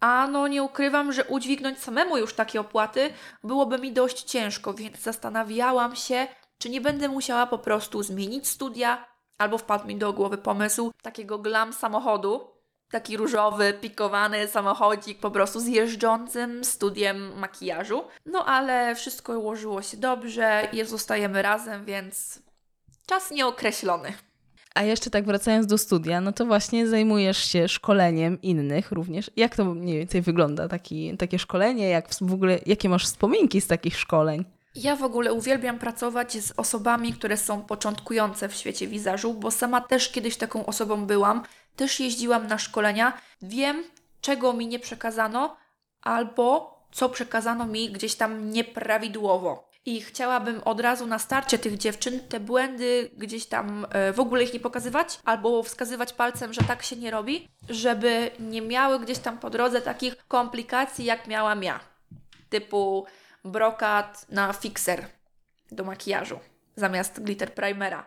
B: A no nie ukrywam, że udźwignąć samemu już takie opłaty byłoby mi dość ciężko, więc zastanawiałam się, czy nie będę musiała po prostu zmienić studia, albo wpadł mi do głowy pomysł takiego glam samochodu, taki różowy, pikowany samochodzik po prostu z jeżdżącym studiem makijażu. No ale wszystko ułożyło się dobrze zostajemy razem, więc czas nieokreślony.
A: A jeszcze tak wracając do studia, no to właśnie zajmujesz się szkoleniem innych również. Jak to mniej więcej wygląda taki, takie szkolenie? Jak w ogóle, jakie masz wspominki z takich szkoleń?
B: Ja w ogóle uwielbiam pracować z osobami, które są początkujące w świecie wizażu, bo sama też kiedyś taką osobą byłam. Też jeździłam na szkolenia. Wiem, czego mi nie przekazano, albo co przekazano mi gdzieś tam nieprawidłowo. I chciałabym od razu na starcie tych dziewczyn te błędy gdzieś tam e, w ogóle ich nie pokazywać, albo wskazywać palcem, że tak się nie robi, żeby nie miały gdzieś tam po drodze takich komplikacji, jak miałam ja. Typu brokat na fixer do makijażu zamiast glitter primera.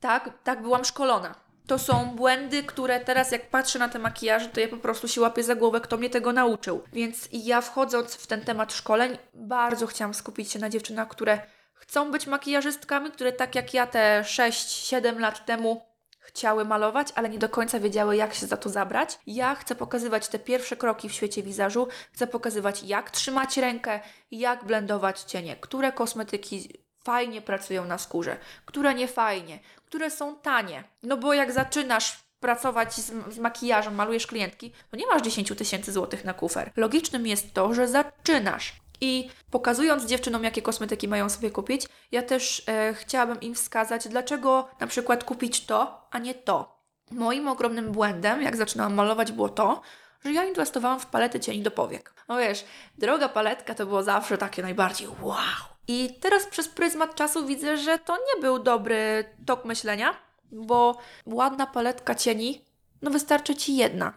B: Tak, tak byłam szkolona. To są błędy, które teraz jak patrzę na te makijaże, to ja po prostu się łapię za głowę, kto mnie tego nauczył. Więc ja wchodząc w ten temat szkoleń, bardzo chciałam skupić się na dziewczynach, które chcą być makijażystkami, które tak jak ja te 6-7 lat temu chciały malować, ale nie do końca wiedziały, jak się za to zabrać. Ja chcę pokazywać te pierwsze kroki w świecie wizażu, chcę pokazywać, jak trzymać rękę, jak blendować cienie, które kosmetyki fajnie pracują na skórze, które nie fajnie, które są tanie. No bo jak zaczynasz pracować z, z makijażem, malujesz klientki, to nie masz 10 tysięcy złotych na kufer. Logicznym jest to, że zaczynasz. I pokazując dziewczynom, jakie kosmetyki mają sobie kupić, ja też e, chciałabym im wskazać, dlaczego na przykład kupić to, a nie to. Moim ogromnym błędem, jak zaczynałam malować, było to, że ja inwestowałam w palety cieni do powiek. No wiesz, droga paletka to było zawsze takie najbardziej wow. I teraz przez pryzmat czasu widzę, że to nie był dobry tok myślenia, bo ładna paletka cieni, no wystarczy Ci jedna.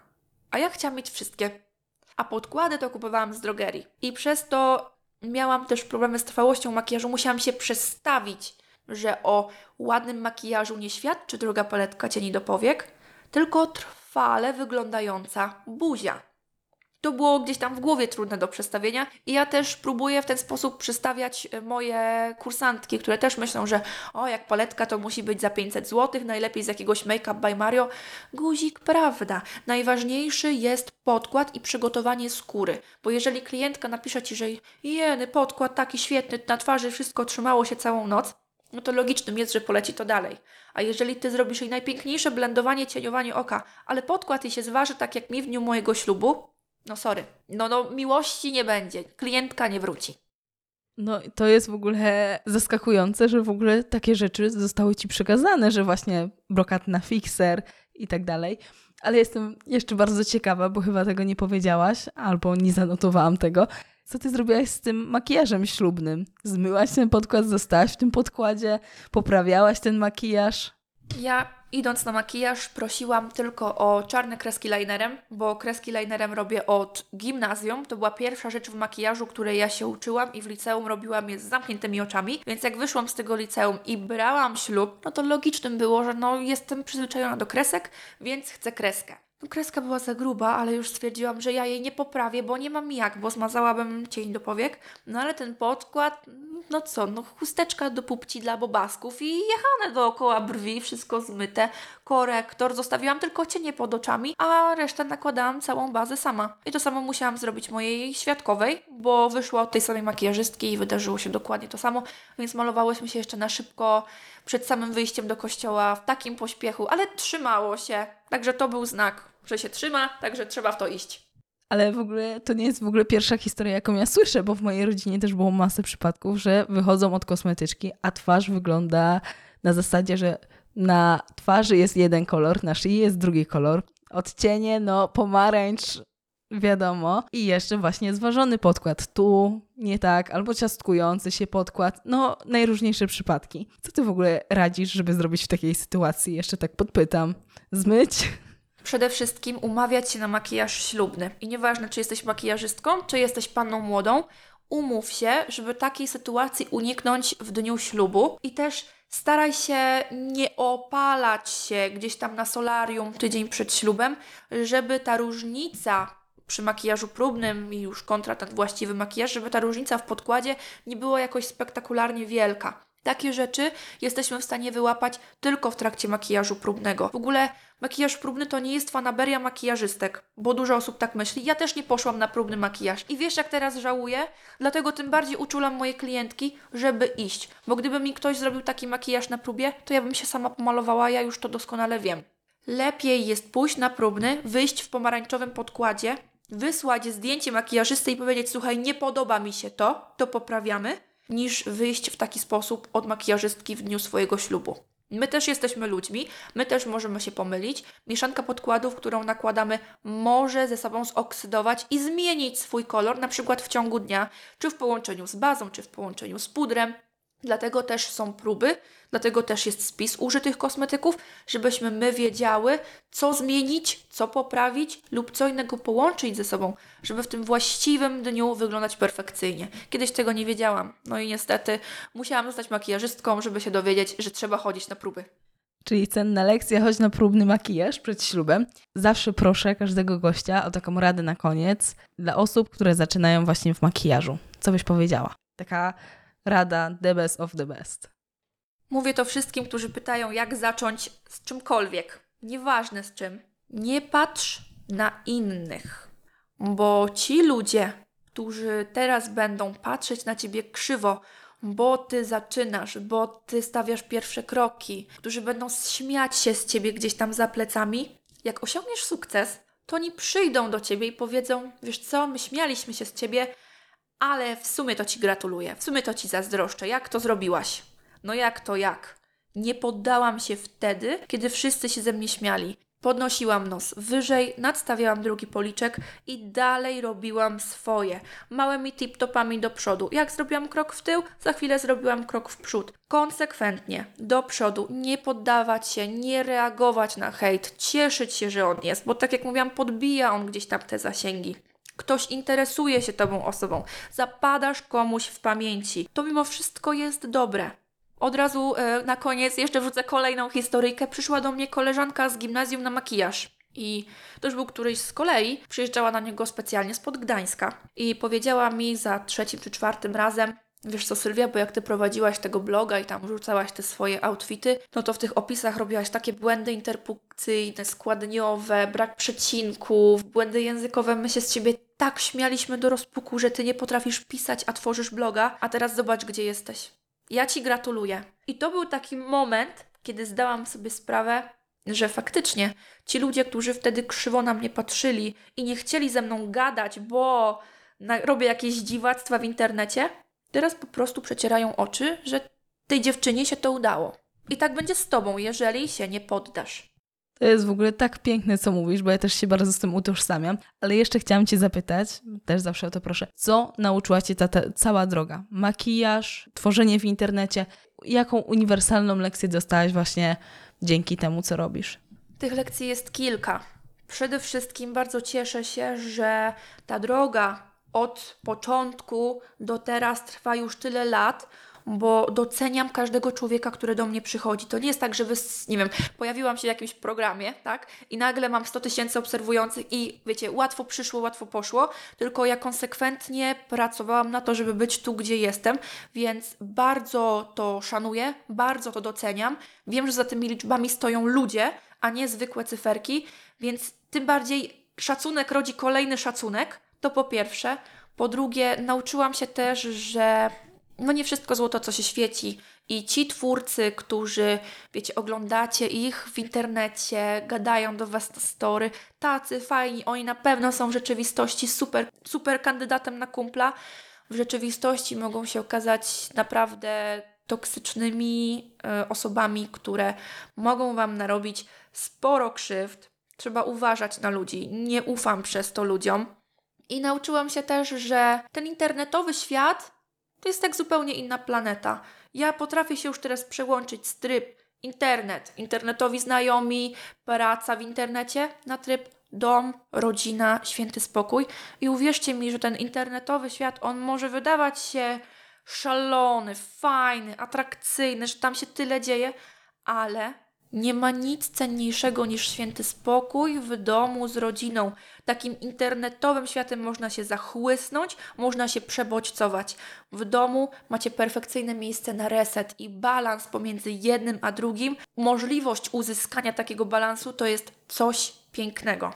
B: A ja chciałam mieć wszystkie. A podkłady to kupowałam z drogerii. I przez to miałam też problemy z trwałością makijażu. Musiałam się przestawić, że o ładnym makijażu nie świadczy droga paletka cieni do powiek, tylko trwale wyglądająca buzia. To było gdzieś tam w głowie trudne do przestawienia i ja też próbuję w ten sposób przestawiać e, moje kursantki, które też myślą, że o, jak paletka to musi być za 500 zł, najlepiej z jakiegoś Make Up by Mario. Guzik, prawda. Najważniejszy jest podkład i przygotowanie skóry, bo jeżeli klientka napisze Ci, że jeny, podkład taki świetny, na twarzy wszystko trzymało się całą noc, no to logicznym jest, że poleci to dalej. A jeżeli Ty zrobisz jej najpiękniejsze blendowanie, cieniowanie oka, ale podkład jej się zważy tak jak mi w dniu mojego ślubu, no sorry. No, no miłości nie będzie. Klientka nie wróci.
A: No to jest w ogóle zaskakujące, że w ogóle takie rzeczy zostały Ci przekazane, że właśnie brokat na fixer i tak dalej. Ale jestem jeszcze bardzo ciekawa, bo chyba tego nie powiedziałaś, albo nie zanotowałam tego. Co ty zrobiłaś z tym makijażem ślubnym? Zmyłaś ten podkład, zostałaś w tym podkładzie, poprawiałaś ten makijaż?
B: Ja idąc na makijaż prosiłam tylko o czarne kreski linerem, bo kreski linerem robię od gimnazjum. To była pierwsza rzecz w makijażu, której ja się uczyłam i w liceum robiłam je z zamkniętymi oczami. Więc jak wyszłam z tego liceum i brałam ślub, no to logicznym było, że no jestem przyzwyczajona do kresek, więc chcę kreskę. No, kreska była za gruba, ale już stwierdziłam, że ja jej nie poprawię, bo nie mam jak, bo zmazałabym cień do powiek. No ale ten podkład, no co, no chusteczka do pupci dla bobasków i jechane dookoła brwi, wszystko zmyte, korektor, zostawiłam tylko cienie pod oczami, a resztę nakładałam całą bazę sama. I to samo musiałam zrobić mojej świadkowej, bo wyszła od tej samej makijażystki i wydarzyło się dokładnie to samo, więc malowałyśmy się jeszcze na szybko przed samym wyjściem do kościoła w takim pośpiechu, ale trzymało się. Także to był znak, że się trzyma, także trzeba w to iść.
A: Ale w ogóle to nie jest w ogóle pierwsza historia, jaką ja słyszę, bo w mojej rodzinie też było masę przypadków, że wychodzą od kosmetyczki, a twarz wygląda na zasadzie, że na twarzy jest jeden kolor, na szyi jest drugi kolor. Odcienie, no pomarańcz, wiadomo. I jeszcze właśnie zważony podkład. Tu nie tak, albo ciastkujący się podkład. No, najróżniejsze przypadki. Co ty w ogóle radzisz, żeby zrobić w takiej sytuacji? Jeszcze tak podpytam. Zmyć?
B: Przede wszystkim umawiać się na makijaż ślubny. I nieważne, czy jesteś makijażystką, czy jesteś panną młodą, umów się, żeby takiej sytuacji uniknąć w dniu ślubu i też staraj się nie opalać się gdzieś tam na solarium tydzień przed ślubem, żeby ta różnica przy makijażu próbnym i już kontra ten właściwy makijaż, żeby ta różnica w podkładzie nie była jakoś spektakularnie wielka. Takie rzeczy jesteśmy w stanie wyłapać tylko w trakcie makijażu próbnego. W ogóle makijaż próbny to nie jest fanaberia makijażystek, bo dużo osób tak myśli. Ja też nie poszłam na próbny makijaż i wiesz jak teraz żałuję? Dlatego tym bardziej uczulam moje klientki, żeby iść, bo gdyby mi ktoś zrobił taki makijaż na próbie, to ja bym się sama pomalowała, ja już to doskonale wiem. Lepiej jest pójść na próbny, wyjść w pomarańczowym podkładzie, wysłać zdjęcie makijażysty i powiedzieć: Słuchaj, nie podoba mi się to, to poprawiamy, niż wyjść w taki sposób od makijażystki w dniu swojego ślubu. My też jesteśmy ludźmi, my też możemy się pomylić. Mieszanka podkładów, którą nakładamy, może ze sobą zoksydować i zmienić swój kolor, na przykład w ciągu dnia, czy w połączeniu z bazą, czy w połączeniu z pudrem. Dlatego też są próby, dlatego też jest spis użytych kosmetyków, żebyśmy my wiedziały, co zmienić, co poprawić lub co innego połączyć ze sobą, żeby w tym właściwym dniu wyglądać perfekcyjnie. Kiedyś tego nie wiedziałam, no i niestety musiałam zostać makijażystką, żeby się dowiedzieć, że trzeba chodzić na próby.
A: Czyli cenna lekcja, chodź na próbny makijaż przed ślubem. Zawsze proszę każdego gościa o taką radę na koniec dla osób, które zaczynają właśnie w makijażu. Co byś powiedziała? Taka rada the best of the best.
B: Mówię to wszystkim, którzy pytają, jak zacząć z czymkolwiek. Nieważne z czym. Nie patrz na innych, bo ci ludzie, którzy teraz będą patrzeć na ciebie krzywo, bo ty zaczynasz, bo ty stawiasz pierwsze kroki, którzy będą śmiać się z ciebie gdzieś tam za plecami. Jak osiągniesz sukces, to oni przyjdą do ciebie i powiedzą: Wiesz co, my śmialiśmy się z ciebie, ale w sumie to ci gratuluję, w sumie to ci zazdroszczę. Jak to zrobiłaś? No jak to jak? Nie poddałam się wtedy, kiedy wszyscy się ze mnie śmiali. Podnosiłam nos wyżej, nadstawiałam drugi policzek i dalej robiłam swoje. Małymi tip-topami do przodu. Jak zrobiłam krok w tył, za chwilę zrobiłam krok w przód. Konsekwentnie, do przodu, nie poddawać się, nie reagować na hejt, cieszyć się, że on jest, bo tak jak mówiłam, podbija on gdzieś tam te zasięgi. Ktoś interesuje się tobą osobą, zapadasz komuś w pamięci. To mimo wszystko jest dobre. Od razu e, na koniec jeszcze wrzucę kolejną historyjkę. Przyszła do mnie koleżanka z gimnazjum na makijaż. I to już był któryś z kolei, przyjeżdżała na niego specjalnie spod Gdańska. I powiedziała mi za trzecim czy czwartym razem, Wiesz co, Sylwia, bo jak ty prowadziłaś tego bloga i tam rzucałaś te swoje outfity, no to w tych opisach robiłaś takie błędy interpunkcyjne, składniowe, brak przecinków, błędy językowe. My się z ciebie tak śmialiśmy do rozpuku, że ty nie potrafisz pisać, a tworzysz bloga, a teraz zobacz, gdzie jesteś. Ja ci gratuluję. I to był taki moment, kiedy zdałam sobie sprawę, że faktycznie ci ludzie, którzy wtedy krzywo na mnie patrzyli i nie chcieli ze mną gadać, bo robię jakieś dziwactwa w internecie, teraz po prostu przecierają oczy, że tej dziewczynie się to udało. I tak będzie z tobą, jeżeli się nie poddasz.
A: To jest w ogóle tak piękne, co mówisz, bo ja też się bardzo z tym utożsamiam. Ale jeszcze chciałam Cię zapytać, też zawsze o to proszę, co nauczyła Cię ta, ta cała droga? Makijaż, tworzenie w internecie. Jaką uniwersalną lekcję dostałaś właśnie dzięki temu, co robisz?
B: Tych lekcji jest kilka. Przede wszystkim bardzo cieszę się, że ta droga od początku do teraz trwa już tyle lat, bo doceniam każdego człowieka, który do mnie przychodzi. To nie jest tak, że wy, nie wiem, pojawiłam się w jakimś programie, tak, i nagle mam 100 tysięcy obserwujących i wiecie, łatwo przyszło, łatwo poszło, tylko ja konsekwentnie pracowałam na to, żeby być tu, gdzie jestem, więc bardzo to szanuję, bardzo to doceniam. Wiem, że za tymi liczbami stoją ludzie, a nie zwykłe cyferki, więc tym bardziej szacunek rodzi kolejny szacunek, to po pierwsze. Po drugie, nauczyłam się też, że no nie wszystko złoto, co się świeci. I ci twórcy, którzy, wiecie, oglądacie ich w internecie, gadają do Was na story, tacy fajni, oni na pewno są w rzeczywistości super, super kandydatem na kumpla. W rzeczywistości mogą się okazać naprawdę toksycznymi y, osobami, które mogą Wam narobić sporo krzywd. Trzeba uważać na ludzi. Nie ufam przez to ludziom. I nauczyłam się też, że ten internetowy świat to jest tak zupełnie inna planeta. Ja potrafię się już teraz przełączyć z tryb internet, internetowi znajomi, praca w internecie na tryb dom, rodzina, święty spokój. I uwierzcie mi, że ten internetowy świat, on może wydawać się szalony, fajny, atrakcyjny, że tam się tyle dzieje, ale nie ma nic cenniejszego niż święty spokój w domu z rodziną. Takim internetowym światem można się zachłysnąć, można się przebodźcować. W domu macie perfekcyjne miejsce na reset i balans pomiędzy jednym a drugim. Możliwość uzyskania takiego balansu to jest coś pięknego.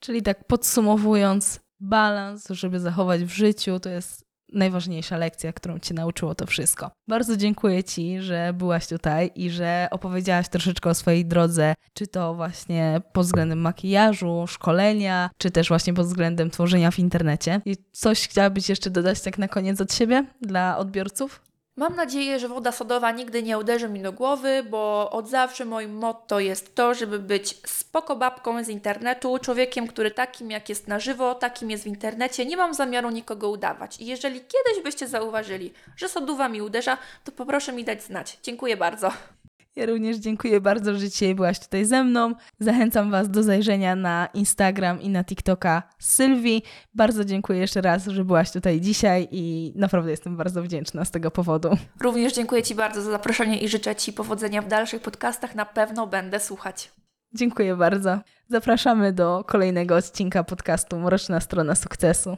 A: Czyli tak podsumowując, balans, żeby zachować w życiu, to jest najważniejsza lekcja, którą Cię nauczyło to wszystko. Bardzo dziękuję Ci, że byłaś tutaj i że opowiedziałaś troszeczkę o swojej drodze, czy to właśnie pod względem makijażu, szkolenia, czy też właśnie pod względem tworzenia w internecie. I coś chciałabyś jeszcze dodać tak na koniec od siebie dla odbiorców?
B: Mam nadzieję, że woda sodowa nigdy nie uderzy mi do głowy, bo od zawsze moim motto jest to, żeby być spoko babką z internetu, człowiekiem, który takim jak jest na żywo, takim jest w internecie. Nie mam zamiaru nikogo udawać. I jeżeli kiedyś byście zauważyli, że sodowa mi uderza, to poproszę mi dać znać. Dziękuję bardzo.
A: Ja również dziękuję bardzo, że dzisiaj byłaś tutaj ze mną. Zachęcam Was do zajrzenia na Instagram i na TikToka Sylwii. Bardzo dziękuję jeszcze raz, że byłaś tutaj dzisiaj i naprawdę jestem bardzo wdzięczna z tego powodu.
B: Również dziękuję Ci bardzo za zaproszenie i życzę Ci powodzenia w dalszych podcastach. Na pewno będę słuchać.
A: Dziękuję bardzo. Zapraszamy do kolejnego odcinka podcastu Mroczna Strona Sukcesu.